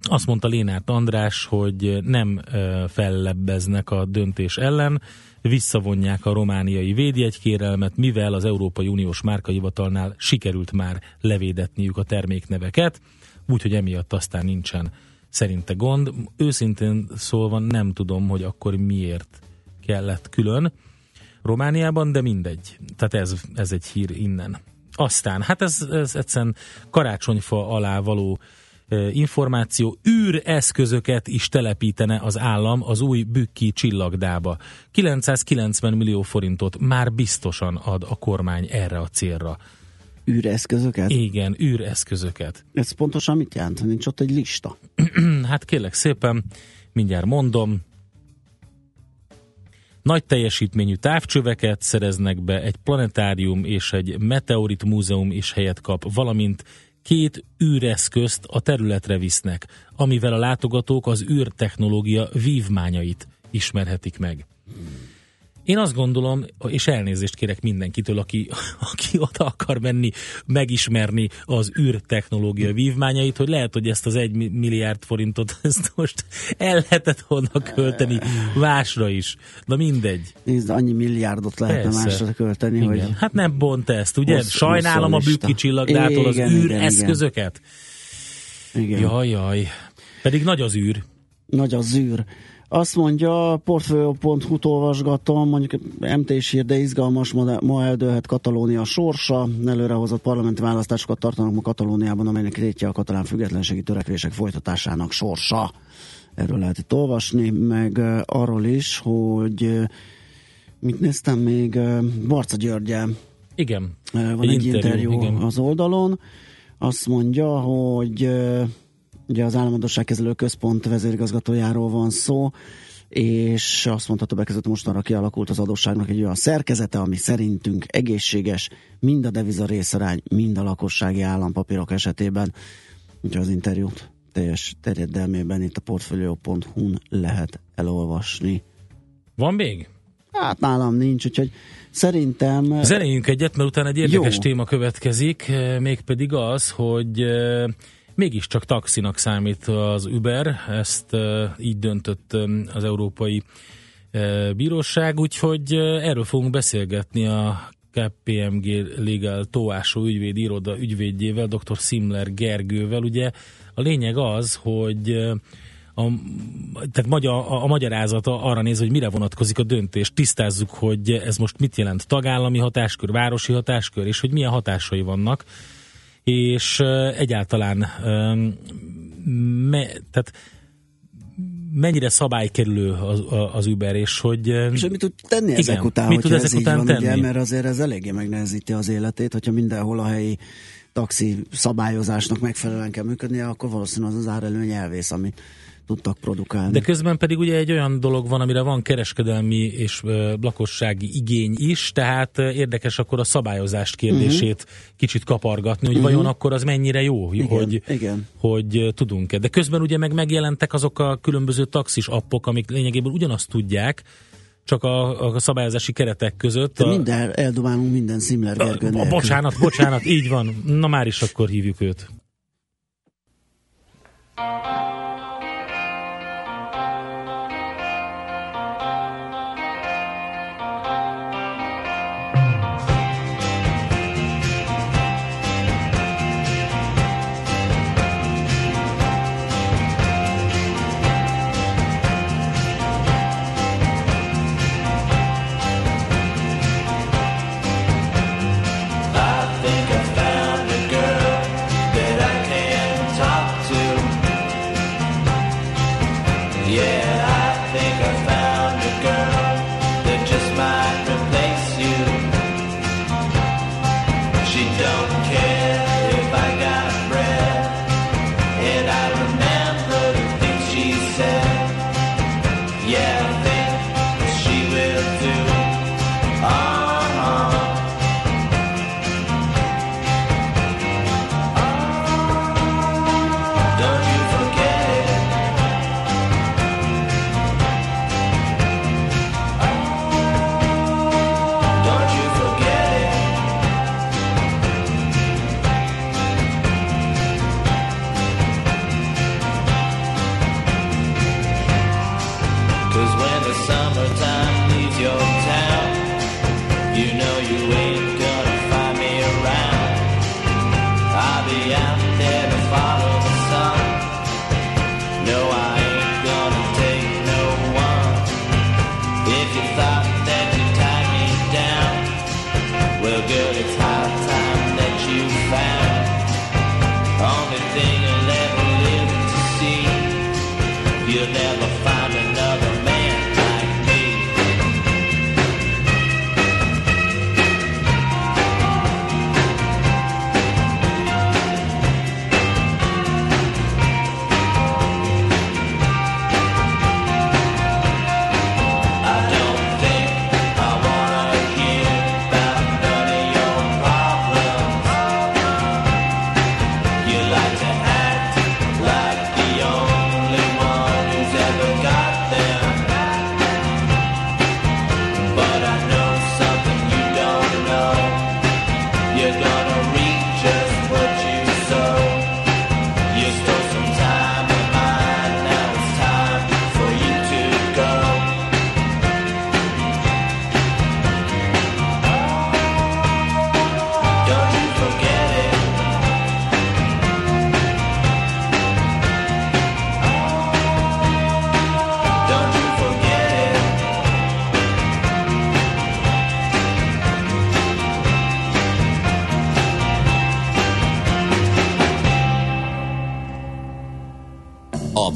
azt mondta Lénárt András, hogy nem fellebbeznek a döntés ellen, visszavonják a romániai védjegykérelmet, mivel az Európai Uniós Márkahivatalnál sikerült már levédetniük a termékneveket, úgyhogy emiatt aztán nincsen szerinte gond. Őszintén szólva nem tudom, hogy akkor miért kellett külön Romániában, de mindegy. Tehát ez, ez egy hír innen. Aztán, hát ez, ez egyszerűen karácsonyfa alá való információ, űreszközöket is telepítene az állam az új bükki csillagdába. 990 millió forintot már biztosan ad a kormány erre a célra. Űreszközöket? Igen, űreszközöket. Ez pontosan mit jelent? Nincs ott egy lista. hát kérlek szépen, mindjárt mondom. Nagy teljesítményű távcsöveket szereznek be, egy planetárium és egy meteorit múzeum is helyet kap, valamint két űreszközt a területre visznek, amivel a látogatók az űrtechnológia vívmányait ismerhetik meg. Én azt gondolom, és elnézést kérek mindenkitől, aki, aki oda akar menni, megismerni az űrtechnológia vívmányait, hogy lehet, hogy ezt az egy milliárd forintot ezt most el lehetett volna költeni másra is. Na mindegy. Nézd, annyi milliárdot lehetne Persze. másra költeni, Igen. hogy Hát nem bont ezt, ugye? Hossz- Sajnálom a bükki csillagdától az Igen, igen, űreszközöket. igen. Jaj, jaj. Pedig nagy az űr. Nagy a zűr. Azt mondja, portfolio.hu-t olvasgatom, mondjuk MT-s hír, de izgalmas, ma, eldőlhet Katalónia sorsa. Előrehozott parlamenti választásokat tartanak ma Katalóniában, amelynek rétje a katalán függetlenségi törekvések folytatásának sorsa. Erről lehet itt olvasni, meg arról is, hogy mit néztem még, Barca Györgyel Igen. Van Egy egy, interjú, interjú, igen. az oldalon. Azt mondja, hogy ugye az Államadosságkezelő Központ vezérigazgatójáról van szó, és azt mondta többek között mostanra kialakult az adósságnak egy olyan szerkezete, ami szerintünk egészséges, mind a deviza részarány, mind a lakossági állampapírok esetében. Úgyhogy az interjút teljes terjedelmében itt a portfolio.hu-n lehet elolvasni. Van még? Hát nálam nincs, úgyhogy szerintem... Zenéljünk egyet, mert utána egy érdekes Jó. téma következik, mégpedig az, hogy mégiscsak taxinak számít az Uber, ezt így döntött az Európai Bíróság, úgyhogy erről fogunk beszélgetni a KPMG Legal Tóásó ügyvéd iroda ügyvédjével, dr. Simler Gergővel. Ugye a lényeg az, hogy a, tehát magyar, a, a magyarázata arra néz, hogy mire vonatkozik a döntés. Tisztázzuk, hogy ez most mit jelent tagállami hatáskör, városi hatáskör, és hogy milyen hatásai vannak. És egyáltalán me, tehát mennyire szabálykerülő az, az Uber, és hogy... És hogy mit tud tenni Igen, ezek után, mit tud ez ezek így után van, tenni? Ugye, mert azért ez eléggé megnehezíti az életét, hogyha mindenhol a helyi taxi szabályozásnak megfelelően kell működnie, akkor valószínűleg az az árelőny elvész, amit tudtak produkálni. De közben pedig ugye egy olyan dolog van, amire van kereskedelmi és lakossági igény is, tehát érdekes akkor a szabályozást kérdését uh-huh. kicsit kapargatni, hogy uh-huh. vajon akkor az mennyire jó. Igen, hogy, igen. hogy tudunk-e. De közben ugye meg megjelentek azok a különböző taxis appok, amik lényegében ugyanazt tudják, csak a, a szabályozási keretek között. De a, minden, eldobálunk minden Simler Gergő bocsánat, bocsánat, így van. Na már is akkor hívjuk őt. I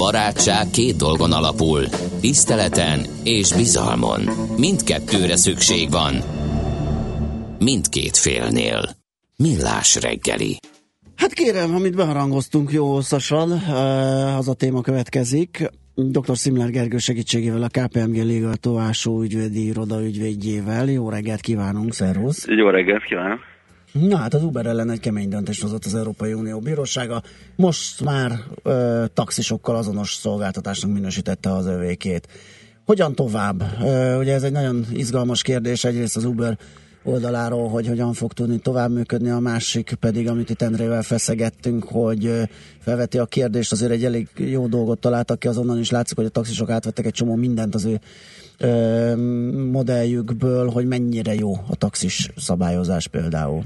barátság két dolgon alapul, tiszteleten és bizalmon. Mindkettőre szükség van. Mindkét félnél. Millás reggeli. Hát kérem, amit beharangoztunk jó hosszasan, az a téma következik. Dr. Szimler Gergő segítségével a KPMG Legal Továsó ügyvédi iroda ügyvédjével. Jó reggelt kívánunk, szervusz! Jó reggelt kívánok! Na hát az Uber ellen egy kemény döntést hozott az Európai Unió Bírósága. Most már ö, taxisokkal azonos szolgáltatásnak minősítette az övékét. Hogyan tovább? Ö, ugye ez egy nagyon izgalmas kérdés, egyrészt az Uber oldaláról, hogy hogyan fog tudni tovább működni, a másik pedig, amit itt Endrével feszegettünk, hogy felveti a kérdést, azért egy elég jó dolgot találtak ki, azonnan is látszik, hogy a taxisok átvettek egy csomó mindent az ő ö, modelljükből, hogy mennyire jó a taxis szabályozás például.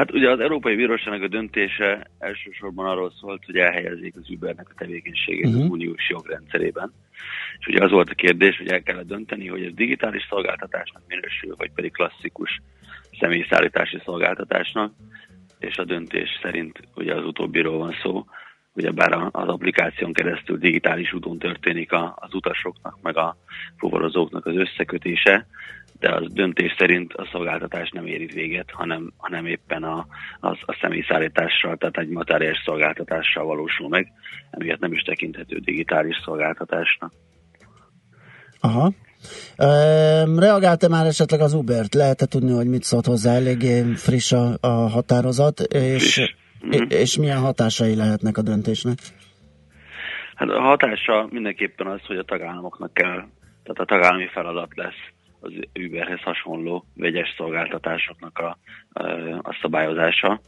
Hát ugye az Európai Bíróságnak a döntése elsősorban arról szólt, hogy elhelyezik az Ubernek a tevékenységét uh-huh. az uniós jogrendszerében. És ugye az volt a kérdés, hogy el kellett dönteni, hogy ez digitális szolgáltatásnak minősül, vagy pedig klasszikus személyszállítási szolgáltatásnak, és a döntés szerint ugye az utóbbiról van szó, ugyebár az applikáción keresztül digitális úton történik az utasoknak, meg a fuvarozóknak az összekötése, de az döntés szerint a szolgáltatás nem éri véget, hanem, hanem éppen a, az, a személyszállítással, tehát egy materiális szolgáltatással valósul meg, emiatt nem is tekinthető digitális szolgáltatásnak. Aha. Reagálta már esetleg az Ubert? Lehet-e tudni, hogy mit szólt hozzá? Eléggé friss a, a határozat, és, Mhm. és milyen hatásai lehetnek a döntésnek? Hát a hatása mindenképpen az, hogy a tagállamoknak kell, tehát a tagállami feladat lesz az Uberhez hasonló vegyes szolgáltatásoknak a, a szabályozása.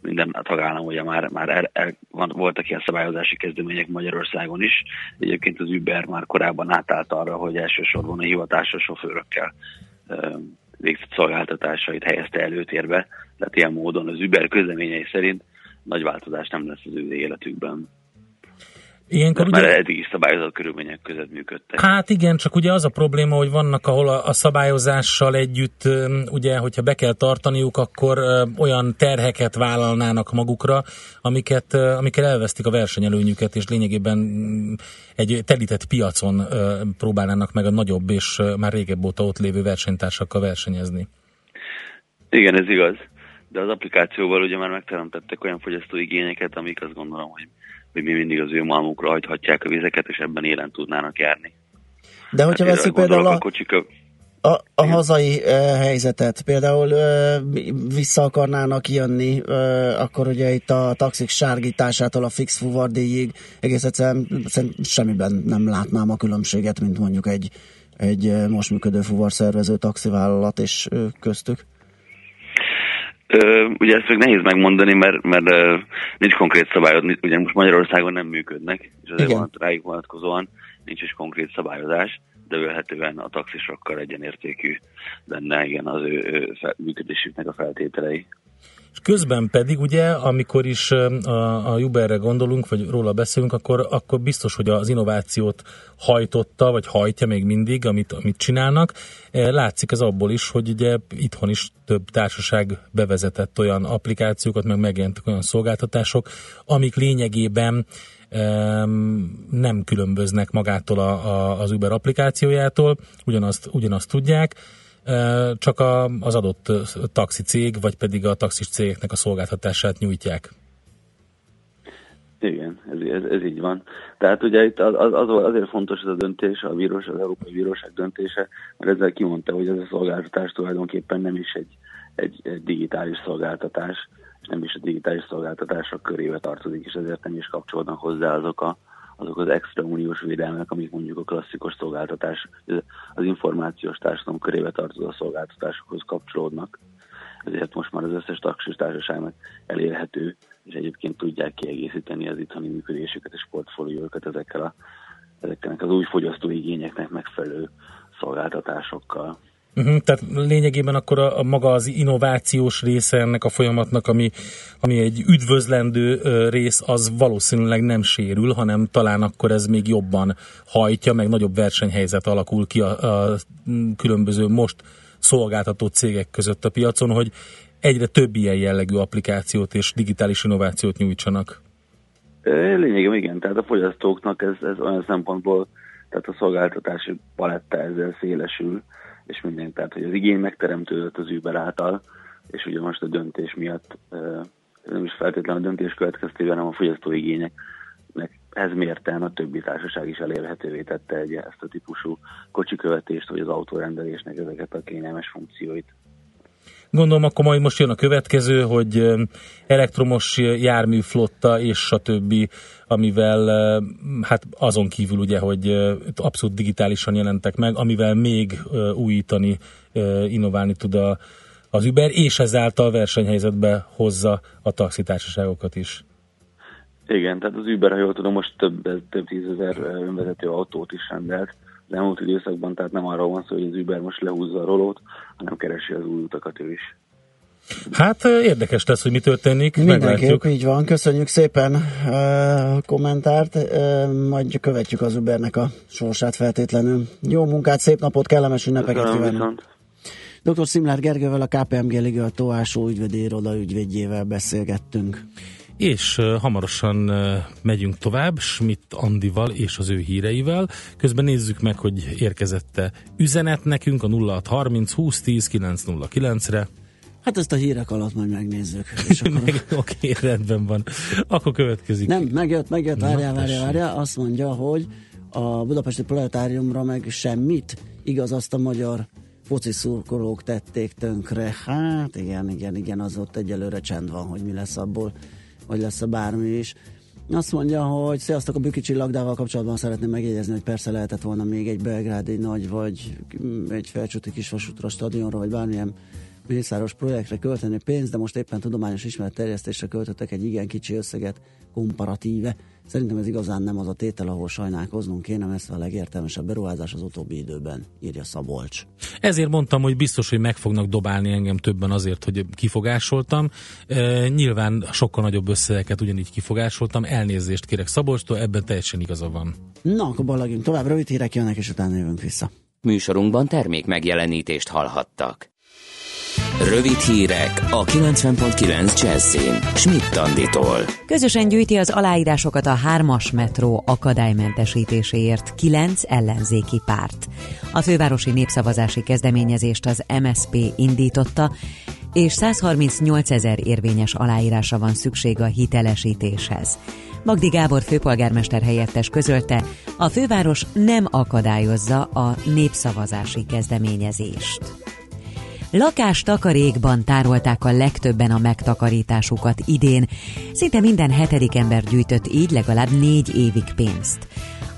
Minden tagállam ugye már, már el, el, van, voltak ilyen szabályozási kezdemények Magyarországon is. Egyébként az Uber már korábban átállt arra, hogy elsősorban a hivatásos sofőrökkel végzett szolgáltatásait helyezte előtérbe. Tehát ilyen módon az Uber közleményei szerint nagy változás nem lesz az ő életükben. Ilyenkor Mert ugye, eddig is szabályozott körülmények között működtek. hát igen, csak ugye az a probléma, hogy vannak, ahol a, a szabályozással együtt, ugye, hogyha be kell tartaniuk, akkor olyan terheket vállalnának magukra, amiket, amikkel elvesztik a versenyelőnyüket, és lényegében mm, egy telített piacon próbálnának meg a nagyobb és már régebb óta ott lévő versenytársakkal versenyezni. Igen, ez igaz. De az applikációval ugye már megteremtettek olyan fogyasztói igényeket, amik azt gondolom, hogy, hogy mi mindig az ő malmukra hagyhatják a vizeket, és ebben élen tudnának járni. De hogyha Hát, gondolok például a a, kocsika, a, a hazai uh, helyzetet, például uh, vissza akarnának jönni, uh, akkor ugye itt a taxik sárgításától a fix fuvardíjig egész egyszerűen semmiben nem látnám a különbséget, mint mondjuk egy, egy most működő fuvarszervező taxivállalat és köztük. Ugye ezt még nehéz megmondani, mert, mert nincs konkrét szabályod, ugye most Magyarországon nem működnek, és azért Igen. van, rájuk vonatkozóan nincs is konkrét szabályozás, de vélhetően a taxisokkal egyenértékű lenne igen az ő, ő fel, működésüknek a feltételei. És közben pedig ugye, amikor is a, a Uberre gondolunk, vagy róla beszélünk, akkor, akkor biztos, hogy az innovációt hajtotta, vagy hajtja még mindig, amit, amit csinálnak. E, Látszik ez abból is, hogy ugye itthon is több társaság bevezetett olyan applikációkat, meg megjelentek olyan szolgáltatások, amik lényegében em, nem különböznek magától a, a, az Uber applikációjától, ugyanazt, ugyanazt tudják, csak a, az adott taxi cég, vagy pedig a taxis cégeknek a szolgáltatását nyújtják. Igen, ez, ez, ez így van. Tehát ugye itt az, az, az azért fontos ez a döntés, a bíróság, az Európai Bíróság döntése, mert ezzel kimondta, hogy ez a szolgáltatás tulajdonképpen nem is egy, egy, egy digitális szolgáltatás, és nem is a digitális szolgáltatások körébe tartozik, és ezért nem is kapcsolódnak hozzá azok, a, azok az extra uniós védelmek, amik mondjuk a klasszikus szolgáltatás, az információs társadalom körébe tartozó szolgáltatásokhoz kapcsolódnak. ezért most már az összes taxis társaságnak elérhető, és egyébként tudják kiegészíteni az itthoni működésüket és portfóliókat ezekkel a, ezeknek az új fogyasztóigényeknek megfelelő szolgáltatásokkal. Uh-huh, tehát lényegében akkor a, a maga az innovációs része ennek a folyamatnak, ami, ami egy üdvözlendő rész, az valószínűleg nem sérül, hanem talán akkor ez még jobban hajtja, meg nagyobb versenyhelyzet alakul ki a, a különböző most szolgáltató cégek között a piacon, hogy egyre több ilyen jellegű applikációt és digitális innovációt nyújtsanak. Lényegében igen, tehát a fogyasztóknak ez, ez olyan szempontból, tehát a szolgáltatási paletta ezzel szélesül, és minden, tehát hogy az igény megteremtődött az Uber által, és ugye most a döntés miatt, nem is feltétlenül a döntés következtében, hanem a fogyasztóigényeknek ez mérten a többi társaság is elérhetővé tette egy ezt a típusú kocsikövetést, vagy az autórendelésnek ezeket a kényelmes funkcióit. Gondolom, akkor majd most jön a következő, hogy elektromos járműflotta és stb., amivel hát azon kívül ugye, hogy abszolút digitálisan jelentek meg, amivel még újítani, innoválni tud a, az Uber, és ezáltal versenyhelyzetbe hozza a taxitársaságokat is. Igen, tehát az Uber, ha jól tudom, most több, több tízezer önvezető autót is rendelt az elmúlt időszakban, tehát nem arról van szó, hogy az Uber most lehúzza a rolót, hanem keresi az új utakat ő is. Hát érdekes lesz, hogy mi történik. Mindenképp így van. Köszönjük szépen a kommentárt. Majd követjük az Ubernek a sorsát feltétlenül. Jó munkát, szép napot, kellemes ünnepeket kívánok. Dr. Szimlár Gergővel a KPMG Liga Tóásó ügyvedéroda ügyvédjével beszélgettünk. És uh, hamarosan uh, megyünk tovább Schmidt Andival és az ő híreivel. Közben nézzük meg, hogy érkezette üzenet nekünk a 0630 2010 909-re. Hát ezt a hírek alatt majd megnézzük. És akkor... Meg, oké, rendben van. Akkor következik. Nem, megjött, megjött, várjál, várjál, várjál. Azt mondja, hogy a Budapesti Planetáriumra meg semmit. Igaz, azt a magyar foci szurkolók tették tönkre. Hát igen, igen, igen, az ott egyelőre csend van, hogy mi lesz abból, vagy lesz a bármi is. Azt mondja, hogy sziasztok, a Büki csillagdával kapcsolatban szeretném megjegyezni, hogy persze lehetett volna még egy belgrádi nagy, vagy egy felcsúti kisvasútra, stadionra, vagy bármilyen mészáros projektre költeni pénzt, de most éppen tudományos ismeretterjesztésre költöttek egy igen kicsi összeget komparatíve. Szerintem ez igazán nem az a tétel, ahol sajnálkoznunk kéne, mert a legértelmesebb beruházás az utóbbi időben, írja Szabolcs. Ezért mondtam, hogy biztos, hogy meg fognak dobálni engem többen azért, hogy kifogásoltam. E, nyilván sokkal nagyobb összegeket ugyanígy kifogásoltam. Elnézést kérek Szabolcstól, ebben teljesen igaza van. Na, akkor ballagunk tovább, rövid hírek jönnek, és utána jövünk vissza. Műsorunkban termék megjelenítést hallhattak. Rövid hírek a 90.9 Jazzin. Schmidt Anditól. Közösen gyűjti az aláírásokat a hármas metró akadálymentesítéséért kilenc ellenzéki párt. A fővárosi népszavazási kezdeményezést az MSP indította, és 138 ezer érvényes aláírása van szükség a hitelesítéshez. Magdi Gábor főpolgármester helyettes közölte, a főváros nem akadályozza a népszavazási kezdeményezést. Lakás takarékban tárolták a legtöbben a megtakarításukat idén. Szinte minden hetedik ember gyűjtött így legalább négy évig pénzt.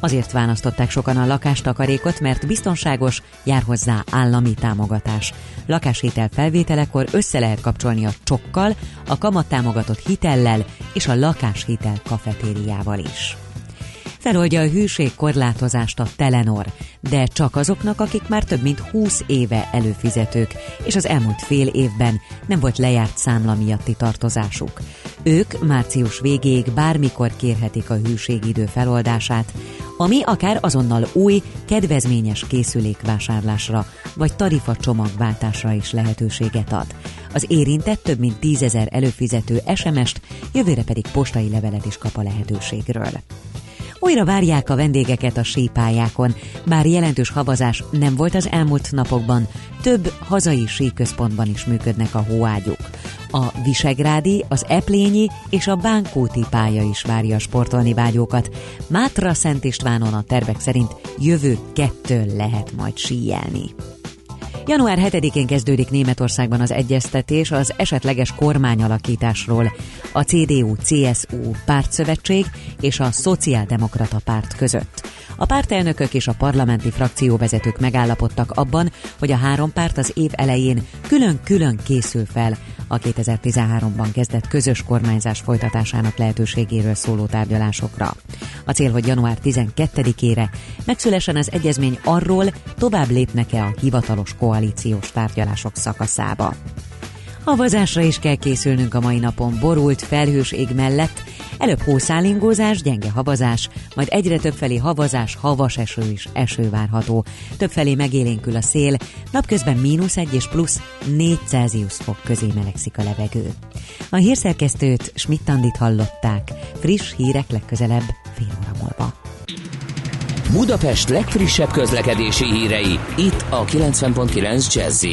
Azért választották sokan a lakástakarékot, mert biztonságos, jár hozzá állami támogatás. Lakáshitel felvételekor össze lehet kapcsolni a csokkal, a kamattámogatott hitellel és a lakáshitel kafetériával is feloldja a hűségkorlátozást a Telenor, de csak azoknak, akik már több mint 20 éve előfizetők, és az elmúlt fél évben nem volt lejárt számla miatti tartozásuk. Ők március végéig bármikor kérhetik a hűségidő feloldását, ami akár azonnal új, kedvezményes készülékvásárlásra vagy tarifa csomagváltásra is lehetőséget ad. Az érintett több mint tízezer előfizető SMS-t, jövőre pedig postai levelet is kap a lehetőségről. Újra várják a vendégeket a sípályákon, bár jelentős havazás nem volt az elmúlt napokban, több hazai síközpontban is működnek a hóágyuk. A Visegrádi, az Eplényi és a Bánkóti pálya is várja a sportolni vágyókat. Mátra Szent Istvánon a tervek szerint jövő kettő lehet majd síjelni. Január 7-én kezdődik Németországban az egyeztetés az esetleges kormányalakításról a CDU-CSU pártszövetség és a Szociáldemokrata párt között. A pártelnökök és a parlamenti frakcióvezetők megállapodtak abban, hogy a három párt az év elején külön-külön készül fel a 2013-ban kezdett közös kormányzás folytatásának lehetőségéről szóló tárgyalásokra. A cél, hogy január 12-ére megszülessen az egyezmény arról, tovább lépnek-e a hivatalos koalíciós tárgyalások szakaszába. Havazásra is kell készülnünk a mai napon borult, felhős ég mellett, előbb hószálingózás, gyenge havazás, majd egyre többfelé havazás, havas eső is eső várható. Többfelé megélénkül a szél, napközben mínusz egy és plusz 4 Celsius fok közé melegszik a levegő. A hírszerkesztőt Schmidt-Tandit hallották, friss hírek legközelebb fél óra múlva. Budapest legfrissebb közlekedési hírei, itt a 90.9 jazz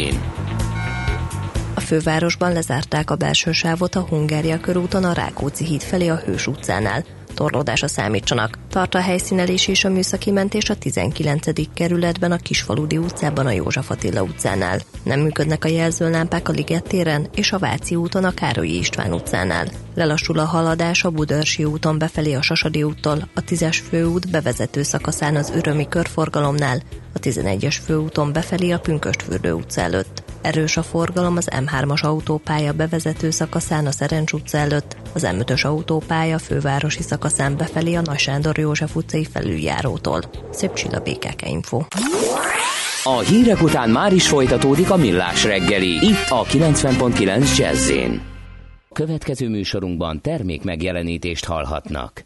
a fővárosban lezárták a belső sávot a Hungária körúton a Rákóczi híd felé a Hős utcánál. Torlódásra számítsanak. Tart a helyszínelés és a műszaki mentés a 19. kerületben a Kisfaludi utcában a József Attila utcánál. Nem működnek a jelzőlámpák a Liget téren és a Váci úton a Károlyi István utcánál. Lelassul a haladás a Budörsi úton befelé a Sasadi úttól, a 10-es főút bevezető szakaszán az Örömi körforgalomnál, a 11-es főúton befelé a Pünköstfürdő utca előtt. Erős a forgalom az M3-as autópálya bevezető szakaszán a Szerencs utca előtt, az M5-ös autópálya fővárosi szakaszán befelé a Nagy Sándor József utcai felüljárótól. Szép csilla BKK Info. A hírek után már is folytatódik a millás reggeli, itt a 90.9 jazz Következő műsorunkban termék megjelenítést hallhatnak.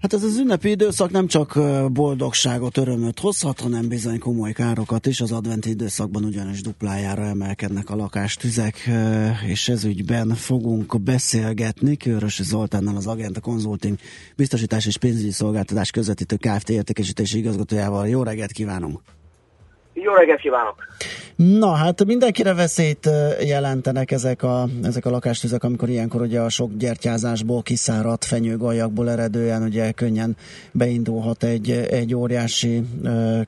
Hát ez az ünnepi időszak nem csak boldogságot, örömöt hozhat, hanem bizony komoly károkat is. Az adventi időszakban ugyanis duplájára emelkednek a lakástüzek, és ez ügyben fogunk beszélgetni Körös Zoltánnal, az Agenta Consulting biztosítás és pénzügyi szolgáltatás közvetítő Kft. értékesítési igazgatójával. Jó reggelt kívánunk! Jó reggelt kívánok! Na, hát mindenkire veszélyt jelentenek ezek a, ezek a lakástüzek, amikor ilyenkor ugye a sok gyertyázásból, kiszáradt fenyőgaljakból eredően ugye könnyen beindulhat egy, egy óriási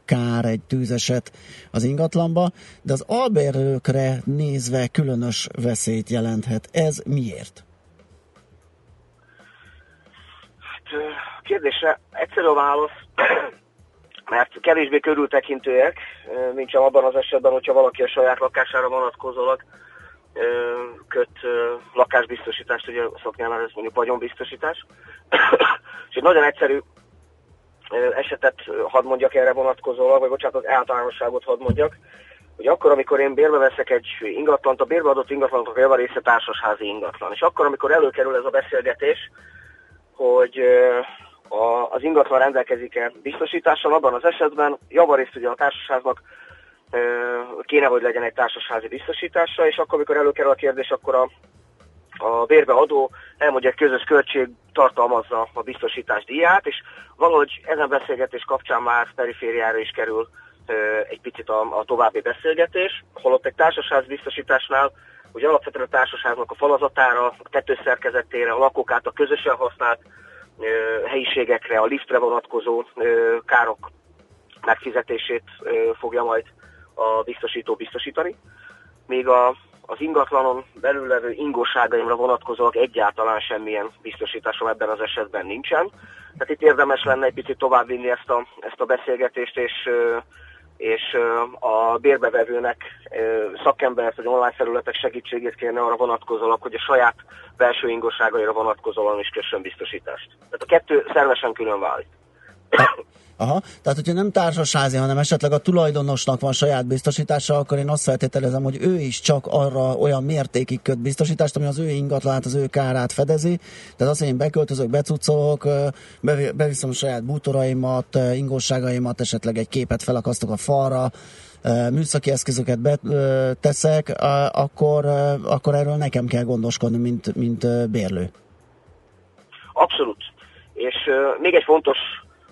kár, egy tűzeset az ingatlanba, de az albérlőkre nézve különös veszélyt jelenthet. Ez miért? Hát, Kérdésre egyszerű a válasz, mert kevésbé körültekintőek, mint sem abban az esetben, hogyha valaki a saját lakására vonatkozólag köt lakásbiztosítást, ugye szoknyál már ez mondjuk vagyonbiztosítás. És egy nagyon egyszerű esetet hadd mondjak erre vonatkozólag, vagy bocsánat, az általánosságot hadd mondjak, hogy akkor, amikor én bérbe veszek egy ingatlant, a bérbe adott ingatlanok a javarésze társasházi ingatlan. És akkor, amikor előkerül ez a beszélgetés, hogy a, az ingatlan rendelkezik-e biztosítással, abban az esetben javarészt ugye a társaságnak ö, kéne, hogy legyen egy társasházi biztosítása, és akkor, amikor előkerül a kérdés, akkor a, a bérbe adó elmondja, hogy közös költség tartalmazza a biztosítás díját, és valahogy ezen beszélgetés kapcsán már perifériára is kerül ö, egy picit a, a további beszélgetés, holott egy társasház biztosításnál ugye alapvetően a társaságnak a falazatára, a tetőszerkezetére, a lakók által közösen használt helyiségekre, a liftre vonatkozó károk megfizetését fogja majd a biztosító biztosítani. Míg a, az ingatlanon belül levő ingóságaimra vonatkozóak egyáltalán semmilyen biztosításom ebben az esetben nincsen. Tehát itt érdemes lenne egy picit továbbvinni ezt a, ezt a beszélgetést, és, és a bérbevevőnek szakembert vagy online felületek segítségét kérne arra vonatkozólag, hogy a saját belső ingóságaira vonatkozóan is kössön biztosítást. Tehát a kettő szervesen külön válik. Aha, tehát hogyha nem társasházi, hanem esetleg a tulajdonosnak van saját biztosítása, akkor én azt feltételezem, hogy ő is csak arra olyan mértékig köt biztosítást, ami az ő ingatlanát, az ő kárát fedezi. Tehát azt, hogy én beköltözök, becucolok, beviszem a saját bútoraimat, ingóságaimat, esetleg egy képet felakasztok a falra, műszaki eszközöket beteszek, akkor, akkor erről nekem kell gondoskodni, mint, mint bérlő. Abszolút. És uh, még egy fontos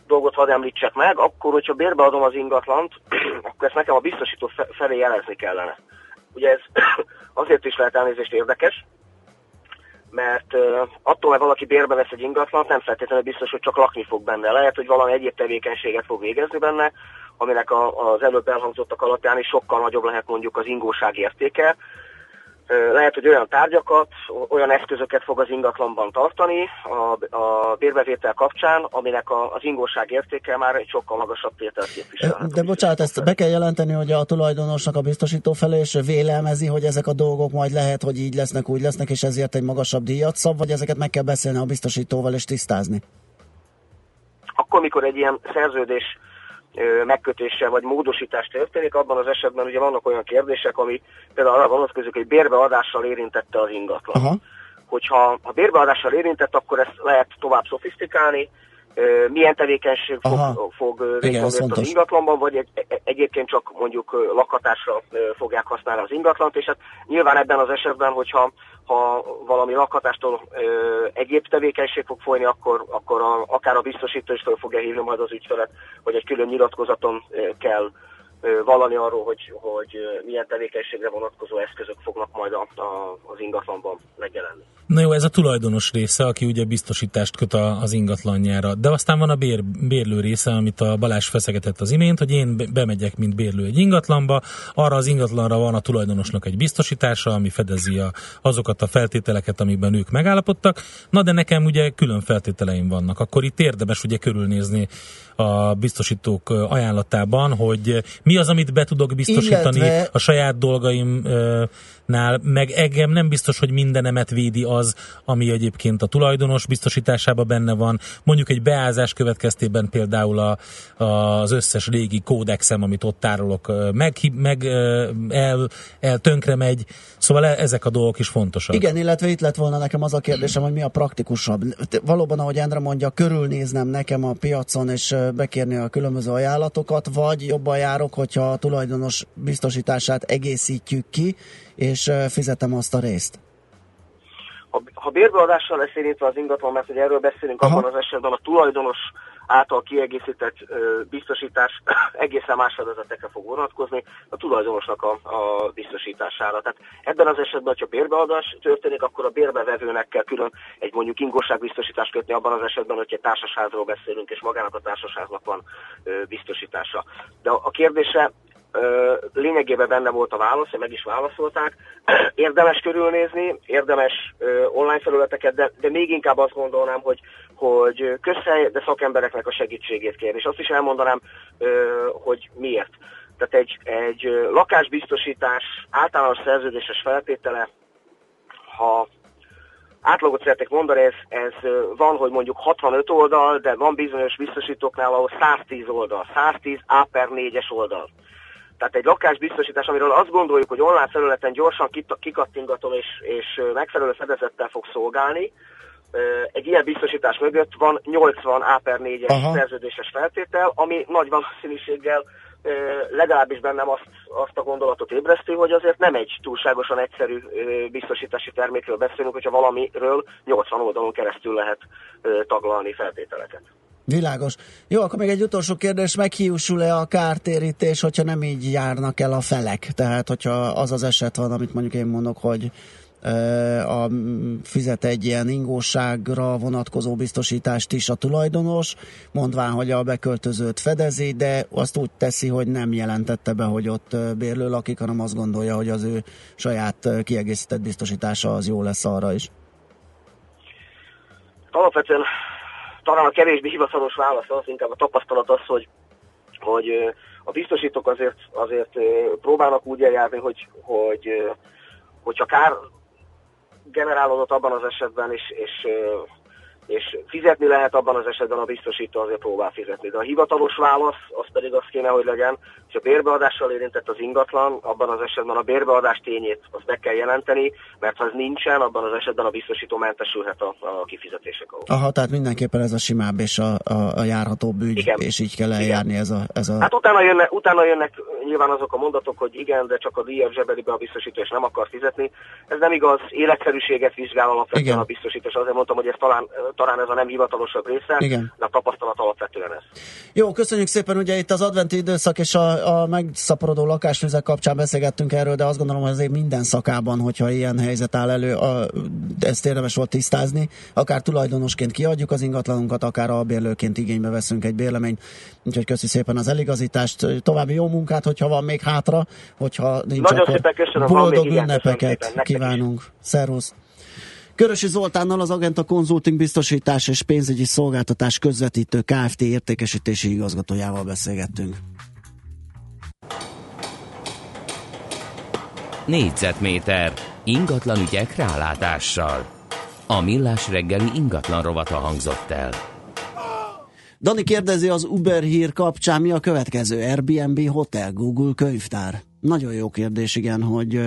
dolgot hadd említsek meg, akkor, hogyha bérbeadom az ingatlant, akkor ezt nekem a biztosító fe- felé jelezni kellene. Ugye ez azért is lehet elnézést érdekes, mert attól, hogy valaki bérbe vesz egy ingatlant, nem feltétlenül biztos, hogy csak lakni fog benne. Lehet, hogy valami egyéb tevékenységet fog végezni benne, aminek a, az előbb elhangzottak alapján is sokkal nagyobb lehet mondjuk az ingóság értéke. Lehet, hogy olyan tárgyakat, olyan eszközöket fog az ingatlanban tartani a, a bérbevétel kapcsán, aminek a, az ingóság értéke már egy sokkal magasabb tételt képvisel. De bocsánat, ezt be kell jelenteni, hogy a tulajdonosnak a biztosító felé és vélelmezi, hogy ezek a dolgok majd lehet, hogy így lesznek, úgy lesznek, és ezért egy magasabb díjat szab, vagy ezeket meg kell beszélni a biztosítóval és tisztázni? Akkor, mikor egy ilyen szerződés megkötése vagy módosítás történik, abban az esetben ugye vannak olyan kérdések, ami például arra vonatkozik, hogy bérbeadással érintette az ingatlan. Aha. Hogyha a bérbeadással érintett, akkor ezt lehet tovább szofisztikálni, milyen tevékenység Aha. fog, fog ez venni ott az ingatlanban, vagy egy, egy- egyébként csak mondjuk lakhatásra fogják használni az ingatlant, és hát nyilván ebben az esetben, hogyha ha valami lakhatástól ö, egyéb tevékenység fog folyni, akkor, akkor a, akár a biztosító is fel fogja hívni majd az ügyfelet, hogy egy külön nyilatkozaton ö, kell ö, vallani arról, hogy, hogy milyen tevékenységre vonatkozó eszközök fognak majd a, a, az ingatlanban megjelenni. Na jó, ez a tulajdonos része, aki ugye biztosítást köt a, az ingatlanjára. De aztán van a bér, bérlő része, amit a Balázs feszegetett az imént, hogy én be- bemegyek, mint bérlő egy ingatlanba, arra az ingatlanra van a tulajdonosnak egy biztosítása, ami fedezi a, azokat a feltételeket, amikben ők megállapodtak. Na de nekem ugye külön feltételeim vannak. Akkor itt érdemes ugye körülnézni a biztosítók ajánlatában, hogy Mi az, amit be tudok biztosítani Illetve- a saját dolgaimnál, meg engem nem biztos, hogy mindenemet védi az, ami egyébként a tulajdonos biztosításában benne van. Mondjuk egy beázás következtében például a, az összes régi kódexem, amit ott tárolok, meg, meg el, el tönkre megy. Szóval e- ezek a dolgok is fontosak. Igen, illetve itt lett volna nekem az a kérdésem, hogy mi a praktikusabb. Valóban, ahogy Endre mondja, körülnéznem nekem a piacon, és bekérni a különböző ajánlatokat, vagy jobban járok, hogyha a tulajdonos biztosítását egészítjük ki, és fizetem azt a részt. Ha, ha bérbeadással lesz érintve az ingatlan, mert hogy erről beszélünk, Aha. abban az esetben a tulajdonos által kiegészített ö, biztosítás egészen más fedezetekre fog vonatkozni a tulajdonosnak a, a biztosítására. Tehát ebben az esetben, hogyha bérbeadás történik, akkor a bérbevevőnek kell külön egy mondjuk ingóságbiztosítást kötni abban az esetben, hogyha társasházról beszélünk, és magának a társasháznak van ö, biztosítása. De a, kérdése lényegében benne volt a válasz, meg is válaszolták. Érdemes körülnézni, érdemes online felületeket, de, de még inkább azt gondolnám, hogy, hogy közhely, de szakembereknek a segítségét kérni. És azt is elmondanám, hogy miért. Tehát egy, egy lakásbiztosítás általános szerződéses feltétele, ha átlagot szeretnék mondani, ez, ez van, hogy mondjuk 65 oldal, de van bizonyos biztosítóknál, ahol 110 oldal, 110 A per 4-es oldal. Tehát egy lakásbiztosítás, amiről azt gondoljuk, hogy online felületen gyorsan kikattingatom és, és megfelelő fedezettel fog szolgálni, egy ilyen biztosítás mögött van 80 A per 4-es Aha. szerződéses feltétel, ami nagy valószínűséggel legalábbis bennem azt, azt a gondolatot ébreszti, hogy azért nem egy túlságosan egyszerű biztosítási termékről beszélünk, hogyha valamiről 80 oldalon keresztül lehet taglalni feltételeket. Világos. Jó, akkor még egy utolsó kérdés, meghiúsul-e a kártérítés, hogyha nem így járnak el a felek? Tehát, hogyha az az eset van, amit mondjuk én mondok, hogy a, fizet egy ilyen ingóságra vonatkozó biztosítást is a tulajdonos, mondván, hogy a beköltözőt fedezi, de azt úgy teszi, hogy nem jelentette be, hogy ott bérlő lakik, hanem azt gondolja, hogy az ő saját kiegészített biztosítása az jó lesz arra is. Alapvetően talán a kevésbé hivatalos válasz az, inkább a tapasztalat az, hogy, hogy a biztosítók azért, azért próbálnak úgy eljárni, hogy, hogy hogyha kár generálódott abban az esetben, és, és, és fizetni lehet abban az esetben a biztosító azért próbál fizetni. De a hivatalos válasz az pedig az kéne, hogy legyen, hogy a bérbeadással érintett az ingatlan, abban az esetben a bérbeadás tényét azt be kell jelenteni, mert ha ez nincsen, abban az esetben a biztosító mentesülhet a, a kifizetések alól. Aha, tehát mindenképpen ez a simább és a, a, a járhatóbb ügy, Igen. és így kell eljárni ez a, ez a Hát utána, jönne, utána jönnek nyilván azok a mondatok, hogy igen, de csak a díjat zsebeli be a biztosító, és nem akar fizetni. Ez nem igaz, életszerűséget vizsgál alapvetően Igen. a biztosító, és azért mondtam, hogy ez talán, talán ez a nem hivatalosabb része, Igen. de a tapasztalat alapvetően ez. Jó, köszönjük szépen, ugye itt az adventi időszak és a, a megszaporodó lakástüzek kapcsán beszélgettünk erről, de azt gondolom, hogy azért minden szakában, hogyha ilyen helyzet áll elő, a, ezt érdemes volt tisztázni, akár tulajdonosként kiadjuk az ingatlanunkat, akár a bérlőként igénybe veszünk egy bérleményt. Úgyhogy köszi szépen az eligazítást, további jó munkát, hogyha van még hátra, hogyha nincs, Nagyon akkor szépen köszönöm, boldog ünnepeket szépen, nektek is. kívánunk. Szervusz! Körösi Zoltánnal az Agenta Consulting biztosítás és pénzügyi szolgáltatás közvetítő Kft. értékesítési igazgatójával beszélgettünk. Négyzetméter ingatlan ügyek rálátással. A millás reggeli ingatlan rovata hangzott el. Dani kérdezi az Uber hír kapcsán, mi a következő? Airbnb, hotel, Google, könyvtár? Nagyon jó kérdés, igen, hogy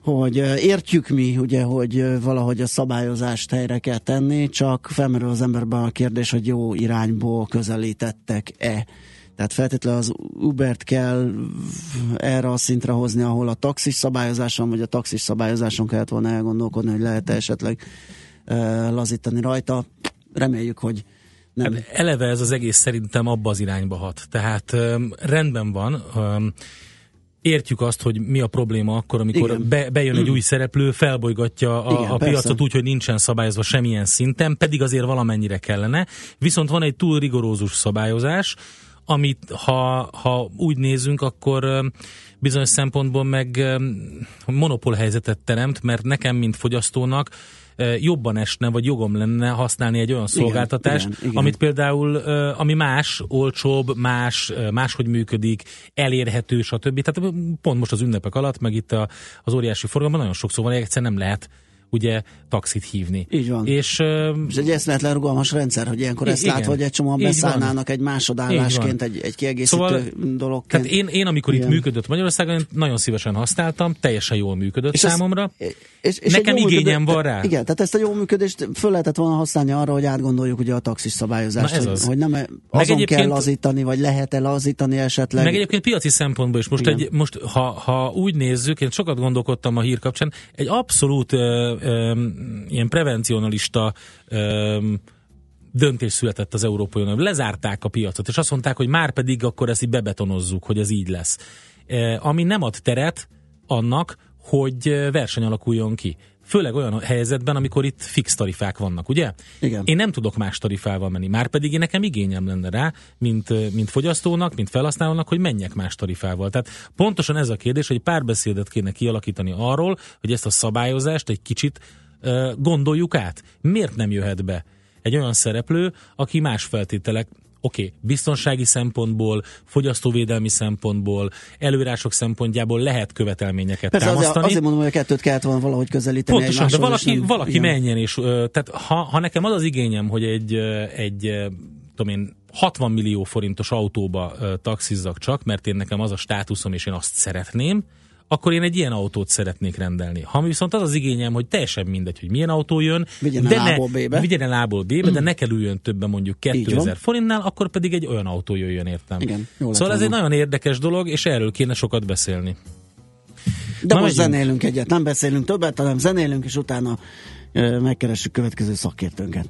hogy értjük mi, ugye, hogy valahogy a szabályozást helyre kell tenni, csak felmerül az emberben a kérdés, hogy jó irányból közelítettek-e. Tehát feltétlenül az Ubert kell erre a szintre hozni, ahol a taxis szabályozáson, vagy a taxis szabályozáson kellett volna elgondolkodni, hogy lehet esetleg lazítani rajta. Reméljük, hogy nem. Hát eleve ez az egész szerintem abba az irányba hat. Tehát öm, rendben van, öm, értjük azt, hogy mi a probléma akkor, amikor Igen. be, bejön egy új szereplő, felbolygatja a, Igen, a persze. piacot úgy, hogy nincsen szabályozva semmilyen szinten, pedig azért valamennyire kellene. Viszont van egy túl rigorózus szabályozás, amit ha, ha úgy nézünk, akkor bizonyos szempontból meg monopól helyzetet teremt, mert nekem, mint fogyasztónak jobban esne, vagy jogom lenne használni egy olyan szolgáltatást, igen, igen. amit például, ami más, olcsóbb, más, máshogy működik, elérhető, stb. Tehát pont most az ünnepek alatt, meg itt a, az óriási forgalomban nagyon sokszor van, egyszerűen nem lehet ugye taxit hívni. Így van. És, ö, És egy eszméletlen rugalmas rendszer, hogy ilyenkor ezt igen. látva, hogy egy csomóan beszállnának egy másodállásként, egy, egy kiegészítő Szóval- dologként. tehát én, én amikor Igen. itt működött Magyarországon, én nagyon szívesen használtam, teljesen jól működött És ez- számomra. És, és Nekem igényem működő- van rá. Igen, tehát ezt a jó működést föl lehetett volna használni arra, hogy átgondoljuk ugye a taxis szabályozást, Na ez hogy, az. hogy nem azon egyébként- kell lazítani, vagy lehet-e lazítani esetleg. Meg egyébként piaci szempontból is. Most, Igen. egy, most ha, ha úgy nézzük, én sokat gondolkodtam a hír kapcsán, egy abszolút ö, ilyen prevencionalista ö, döntés született az Európai Unióban. Lezárták a piacot, és azt mondták, hogy már pedig akkor ezt így bebetonozzuk, hogy ez így lesz. Ami nem ad teret annak, hogy verseny alakuljon ki. Főleg olyan helyzetben, amikor itt fix tarifák vannak, ugye? Igen. Én nem tudok más tarifával menni. Már pedig én nekem igényem lenne rá, mint, mint fogyasztónak, mint felhasználónak, hogy menjek más tarifával. Tehát pontosan ez a kérdés, hogy párbeszédet kéne kialakítani arról, hogy ezt a szabályozást egy kicsit gondoljuk át. Miért nem jöhet be egy olyan szereplő, aki más feltételek Oké, okay, biztonsági szempontból, fogyasztóvédelmi szempontból, előírások szempontjából lehet követelményeket Persze azért, támasztani. azért mondom, hogy a kettőt kellett volna valahogy közelíteni Pontosan, de valaki, nem- valaki igen. menjen, és tehát ha, ha nekem az az igényem, hogy egy, egy tudom én, 60 millió forintos autóba taxizzak csak, mert én nekem az a státuszom, és én azt szeretném, akkor én egy ilyen autót szeretnék rendelni. Ha viszont az az igényem, hogy teljesen mindegy, hogy milyen autó jön, Vigyen el de ne, A-ból B-be. vigyen el A-ból B-be, de ne kerüljön többen mondjuk Így 2000 van. forintnál, akkor pedig egy olyan autó jöjjön értem. Igen, szóval ez egy nagyon érdekes dolog, és erről kéne sokat beszélni. De Na, most megyünk. zenélünk egyet, nem beszélünk többet, hanem zenélünk, és utána megkeressük következő szakértőnket.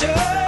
touch.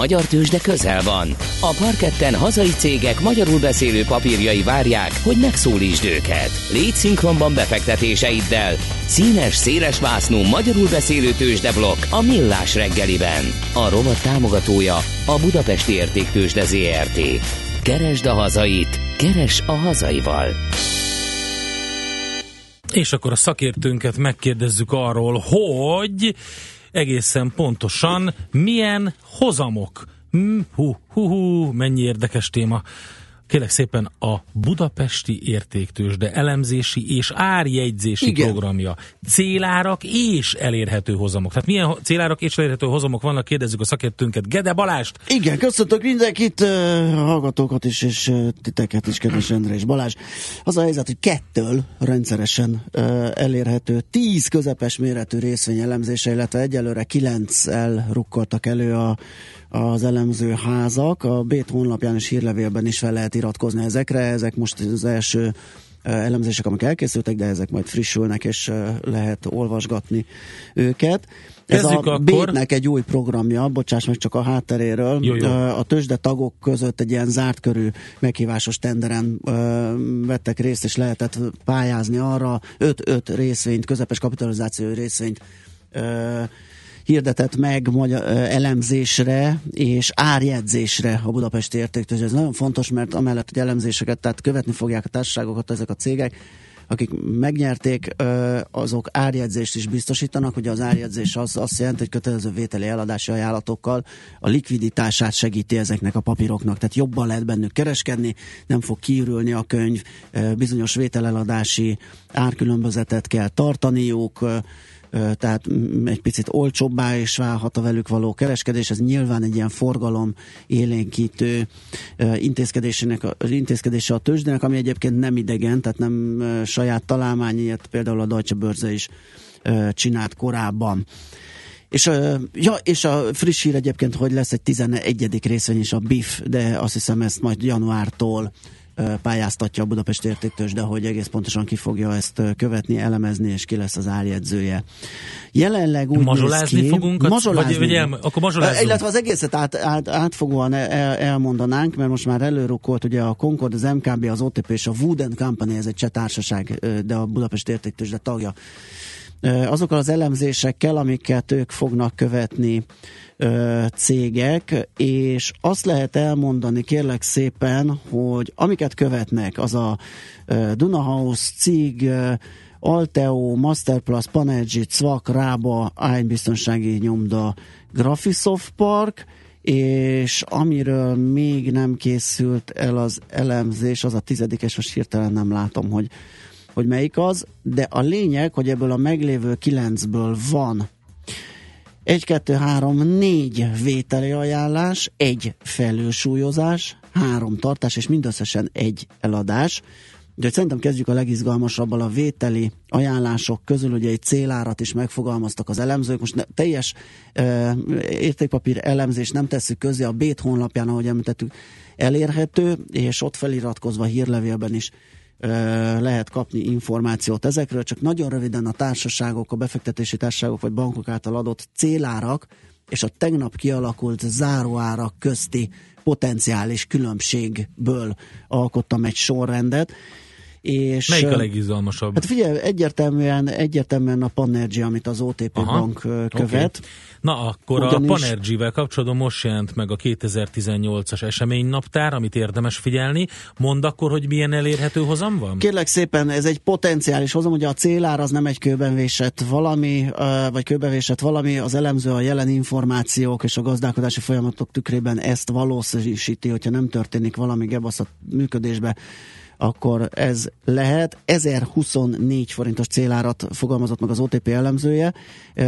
Magyar tőzsde közel van. A parketten hazai cégek magyarul beszélő papírjai várják, hogy megszólítsd őket. Légy szinkronban befektetéseiddel. Színes, széles vásznú magyarul beszélő tőzsdeblokk a Millás reggeliben. A rovat támogatója a Budapesti Értéktőzsde ZRT. Keresd a hazait, keres a hazaival. És akkor a szakértőnket megkérdezzük arról, hogy egészen pontosan milyen hozamok. Hm, hú, hú, hú, mennyi érdekes téma. Kérlek szépen a Budapesti Értéktősde elemzési és árjegyzési Igen. programja. Célárak és elérhető hozamok. Tehát milyen célárak és elérhető hozamok vannak, kérdezzük a szakértőnket. Gede Balást! Igen, köszöntök mindenkit, hallgatókat is, és titeket is, kedves Endre és Balázs. Az a helyzet, hogy kettől rendszeresen elérhető tíz közepes méretű részvény elemzése, illetve egyelőre kilenccel rukkoltak elő a, az elemző házak. A Bét honlapján és hírlevélben is fel lehet iratkozni ezekre. Ezek most az első elemzések, amik elkészültek, de ezek majd frissülnek, és lehet olvasgatni őket. Ez Kezdjük a akkor. Bétnek egy új programja, bocsáss meg csak a hátteréről. Jó, jó. A tőzsde tagok között egy ilyen zárt körű meghívásos tenderen vettek részt, és lehetett pályázni arra 5-5 részvényt, közepes kapitalizációi részvényt hirdetett meg magyar, elemzésre és árjegyzésre a Budapesti Értéktőzsde. Ez nagyon fontos, mert amellett, hogy elemzéseket, tehát követni fogják a társaságokat ezek a cégek, akik megnyerték, azok árjegyzést is biztosítanak. Ugye az árjegyzés az azt jelenti, hogy kötelező vételi eladási ajánlatokkal a likviditását segíti ezeknek a papíroknak. Tehát jobban lehet bennük kereskedni, nem fog kiürülni a könyv, bizonyos vételeladási árkülönbözetet kell tartaniuk, tehát egy picit olcsóbbá is válhat a velük való kereskedés. Ez nyilván egy ilyen forgalom élénkítő intézkedésének, intézkedése a tőzsdének, ami egyébként nem idegen, tehát nem saját találmány, ilyet például a Deutsche Börse is csinált korábban. És, ja, és a friss hír egyébként, hogy lesz egy 11. részvény is a BIF, de azt hiszem ezt majd januártól pályáztatja a Budapest értéktős, de hogy egész pontosan ki fogja ezt követni, elemezni, és ki lesz az árjegyzője. Jelenleg úgy Mazsolázni néz ki, fogunk? Mazsolázni. Vagy- vagy el- akkor mazsolázzunk. Illetve az egészet át, át, átfogóan el, elmondanánk, mert most már előrukkolt ugye a Concord, az MKB, az OTP és a Wood Company, ez egy cseh társaság, de a Budapest értéktős, de tagja azokkal az elemzésekkel, amiket ők fognak követni cégek, és azt lehet elmondani kérlek szépen, hogy amiket követnek, az a Dunahouse, CIG, ö, Alteo, Masterplus, Panergy, Cvak, Rába, biztonsági nyomda, Graphisoft Park, és amiről még nem készült el az elemzés, az a tizedikes, most hirtelen nem látom, hogy hogy melyik az, de a lényeg, hogy ebből a meglévő kilencből van egy, kettő, három, négy vételi ajánlás, egy felülsúlyozás, három tartás, és mindösszesen egy eladás. Úgyhogy szerintem kezdjük a legizgalmasabbal a vételi ajánlások közül, ugye egy célárat is megfogalmaztak az elemzők. Most ne, teljes uh, értékpapír elemzés nem tesszük közé a Bét honlapján, ahogy említettük, elérhető, és ott feliratkozva hírlevélben is lehet kapni információt ezekről, csak nagyon röviden a társaságok, a befektetési társaságok vagy bankok által adott célárak és a tegnap kialakult záróárak közti potenciális különbségből alkottam egy sorrendet. És, Melyik a legizgalmasabb? Hát figyelj, egyértelműen, egyértelműen a Panergy, amit az OTP Aha, bank követ. oké. Na akkor Ugyanis- a Panergy-vel kapcsolatban most jelent meg a 2018-as eseménynaptár, amit érdemes figyelni. Mondd akkor, hogy milyen elérhető hozam van? Kérlek szépen, ez egy potenciális hozam, ugye a célár az nem egy kőben vésett valami, vagy kőben vésett valami, az elemző a jelen információk és a gazdálkodási folyamatok tükrében ezt valószínűsíti, hogyha nem történik valami gebasz a működésbe, akkor ez lehet. 1024 forintos célárat fogalmazott meg az OTP elemzője.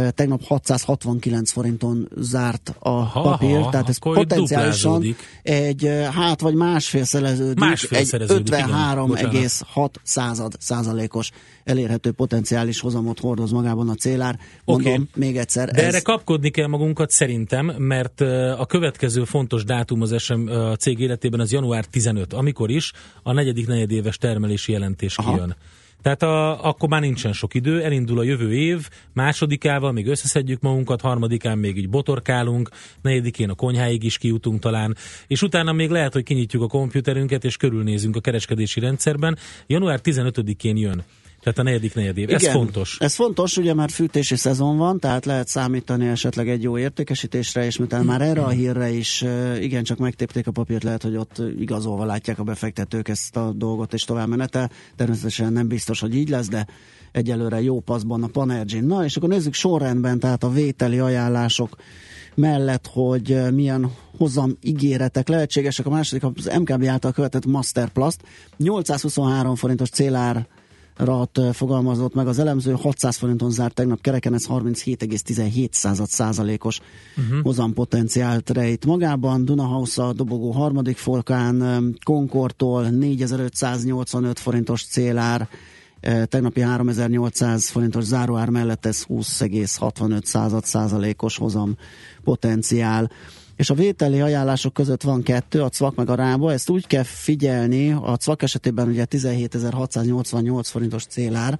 Tegnap 669 forinton zárt a Ha, papír, ha, tehát ez potenciálisan egy hát vagy másfél szereződik, Másfél egy szereződik, igen. 53,6 század százalékos elérhető potenciális hozamot hordoz magában a célár. Mondom, Oké. még egyszer, De ez erre kapkodni kell magunkat szerintem, mert a következő fontos dátum az SM, cég életében az január 15, amikor is a negyedik negyedéves termelési jelentés Aha. kijön. Tehát a, akkor már nincsen sok idő, elindul a jövő év, másodikával még összeszedjük magunkat, harmadikán még így botorkálunk, negyedikén a konyháig is kijutunk talán, és utána még lehet, hogy kinyitjuk a kompjúterünket, és körülnézünk a kereskedési rendszerben. Január 15-én jön. Tehát a negyedik negyedév. Ez Igen, fontos. Ez fontos, ugye már fűtési szezon van, tehát lehet számítani esetleg egy jó értékesítésre, és miután már erre a hírre is uh, igencsak megtépték a papírt, lehet, hogy ott igazolva látják a befektetők ezt a dolgot, és tovább menete. Természetesen nem biztos, hogy így lesz, de egyelőre jó paszban a Panergin. Na, és akkor nézzük sorrendben, tehát a vételi ajánlások mellett, hogy milyen hozam ígéretek lehetségesek. A második az MKB által követett Masterplast 823 forintos célár rat fogalmazott meg az elemző, 600 forinton zárt tegnap kereken, ez 37,17 százalékos uh-huh. hozampotenciált rejt magában. Dunahouse a dobogó harmadik folkán, Concordtól 4585 forintos célár, tegnapi 3800 forintos záróár mellett ez 20,65 százalékos hozam potenciál és a vételi ajánlások között van kettő, a CVAK meg a rába, ezt úgy kell figyelni, a CVAK esetében ugye 17.688 forintos célár,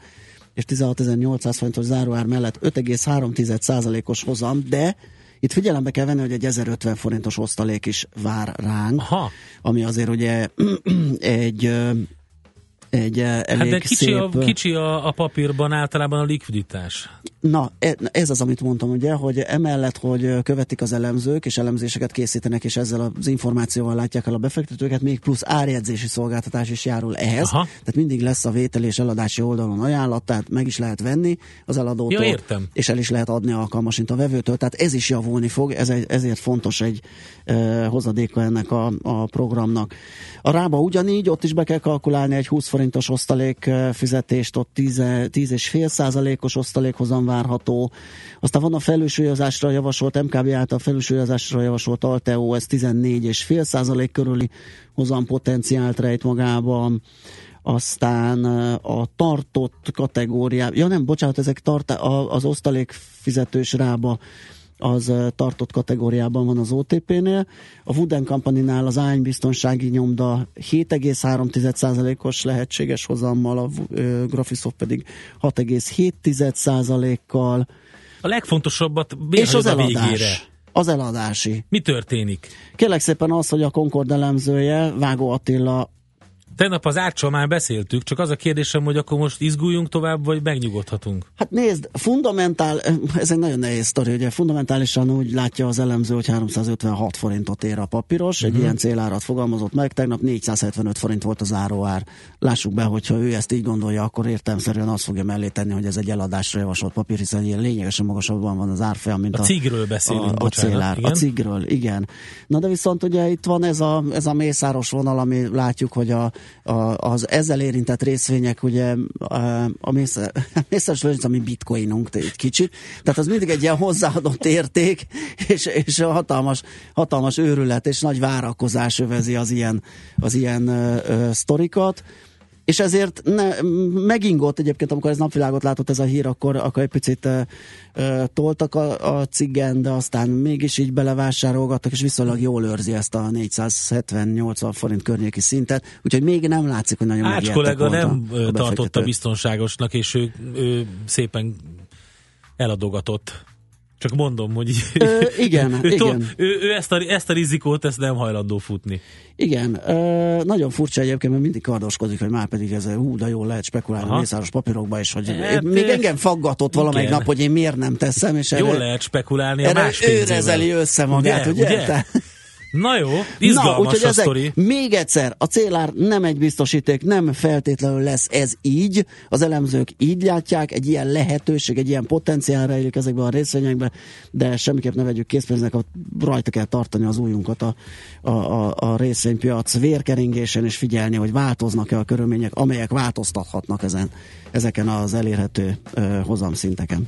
és 16.800 forintos záróár mellett 5,3%-os hozam, de itt figyelembe kell venni, hogy egy 1050 forintos osztalék is vár ránk, Aha. ami azért ugye egy egy elég Hát de kicsi, szép... a, kicsi a, a papírban általában a likviditás. Na, e- ez az, amit mondtam, ugye, hogy emellett, hogy követik az elemzők, és elemzéseket készítenek, és ezzel az információval látják el a befektetőket, még plusz árjegyzési szolgáltatás is járul ehhez. Aha. Tehát mindig lesz a vétel és eladási oldalon ajánlat, tehát meg is lehet venni az eladótól, Ja, értem. és el is lehet adni alkalmasint a vevőtől. Tehát ez is javulni fog, ez egy, ezért fontos egy e, hozadéka ennek a, a programnak. A rába ugyanígy, ott is be kell kalkulálni egy 20 forintos osztalék e, fizetést, ott 10, 10,5 százalékos osztalékhozam várható. Aztán van a felülsúlyozásra javasolt, MKB által felülsúlyozásra javasolt Alteo, ez 14,5 százalék körüli hozam potenciált rejt magában aztán a tartott kategóriá, ja nem, bocsánat, ezek tart, az osztalék fizetős rába az tartott kategóriában van az OTP-nél. A Wooden Company-nál az ánybiztonsági nyomda 7,3%-os lehetséges hozammal, a Graphisoft pedig 6,7%-kal. A legfontosabbat És az a eladás. végére. Az eladási. Mi történik? Kérlek szépen az, hogy a Concord elemzője, Vágó Attila Tegnap az árcsal már beszéltük, csak az a kérdésem, hogy akkor most izguljunk tovább, vagy megnyugodhatunk? Hát nézd, fundamentál, ez egy nagyon nehéz sztori, ugye fundamentálisan úgy látja az elemző, hogy 356 forintot ér a papíros, egy Mhm. ilyen célárat fogalmazott meg, tegnap 475 forint volt az áróár. Lássuk be, hogyha ő ezt így gondolja, akkor értelmszerűen azt fogja mellé tenni, hogy ez egy eladásra javasolt papír, hiszen ilyen lényegesen magasabban van az árfolyam, mint A a, cigről beszélünk, a, a bocsánat, célár. igen. A cigről, igen. Na de viszont ugye itt van ez a, ez a mészáros vonal, ami látjuk, hogy a, a, az ezzel érintett részvények, ugye a, a mészár, mészáros lőrinc, ami bitcoinunk egy kicsit, tehát az mindig egy ilyen hozzáadott érték, és, és a hatalmas, hatalmas őrület és nagy várakozás övezi az ilyen, az ilyen ö, ö, sztorikat. És ezért ne, megingott egyébként, amikor ez napvilágot látott ez a hír, akkor, akkor egy picit uh, toltak a, a ciggen, de aztán mégis így belevásárolgattak, és viszonylag jól őrzi ezt a 470-80 forint környéki szintet, úgyhogy még nem látszik, hogy nagyon Ács kollega nem a ö, tartotta biztonságosnak, és ő, ő szépen eladogatott. Csak mondom, hogy Ö, igen, ő, igen. ő, ő ezt, a, ezt a rizikót ezt nem hajlandó futni. Igen, ö, nagyon furcsa egyébként, mert mindig kardoskodik, hogy már pedig ez hú, de jól lehet spekulálni Aha. a mészáros papírokba, és hogy Hát, még engem faggatott valamelyik nap, hogy én miért nem teszem, és Jól erre, lehet spekulálni a más ő rezeli össze magát, ugye? ugye? Tehát- Na jó, Na, izgalmas úgyhogy a ezek, sztori. még egyszer, a célár nem egy biztosíték, nem feltétlenül lesz ez így, az elemzők így látják, egy ilyen lehetőség, egy ilyen potenciál rejlik ezekben a részvényekben, de semmiképp ne vegyük készpénznek, rajta kell tartani az újunkat a, a, a, a részvénypiac vérkeringésen, és figyelni, hogy változnak-e a körülmények, amelyek változtathatnak ezen, ezeken az elérhető ö, hozamszinteken.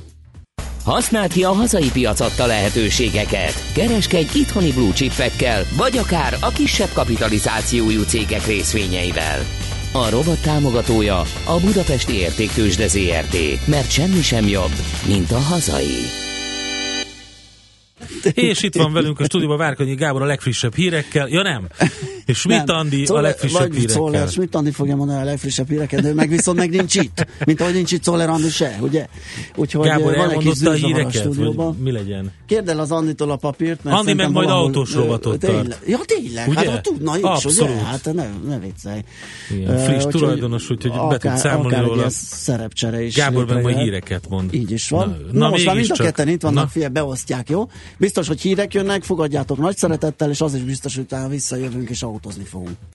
Használd ki a hazai piac adta lehetőségeket. Kereskedj itthoni blue chipekkel, vagy akár a kisebb kapitalizációjú cégek részvényeivel. A rovat támogatója a Budapesti Értéktősde ZRT, mert semmi sem jobb, mint a hazai. És itt van velünk a stúdióban Várkonyi Gábor a legfrissebb hírekkel. Ja nem, És Schmidt Andi a legfrissebb hírekkel. Czoller, Schmidt Andi fogja mondani a legfrissebb híreket, de ő meg viszont meg nincs itt. Mint ahogy nincs itt Czoller Andi se, ugye? Úgyhogy Gábor van egy kis a a híreket, vagy mi legyen? Kérd el az Anditól a papírt, mert Andi meg majd valahol- autós rovatot tart. Ja, tényleg, Ugye? hát ott tudna is, Abszolút. ugye? Hát ne, ne viccelj. Igen, friss úgyhogy tulajdonos, úgyhogy be tud akár- számolni akár róla. szerepcsere is. Gábor meg majd híreket mond. Így is van. Na, Na, na most már mind a ketten itt vannak, Na. fia, beosztják, jó? Biztos, hogy hírek jönnek, fogadjátok nagy szeretettel, és az is biztos, hogy utána visszajövünk és autózni fogunk.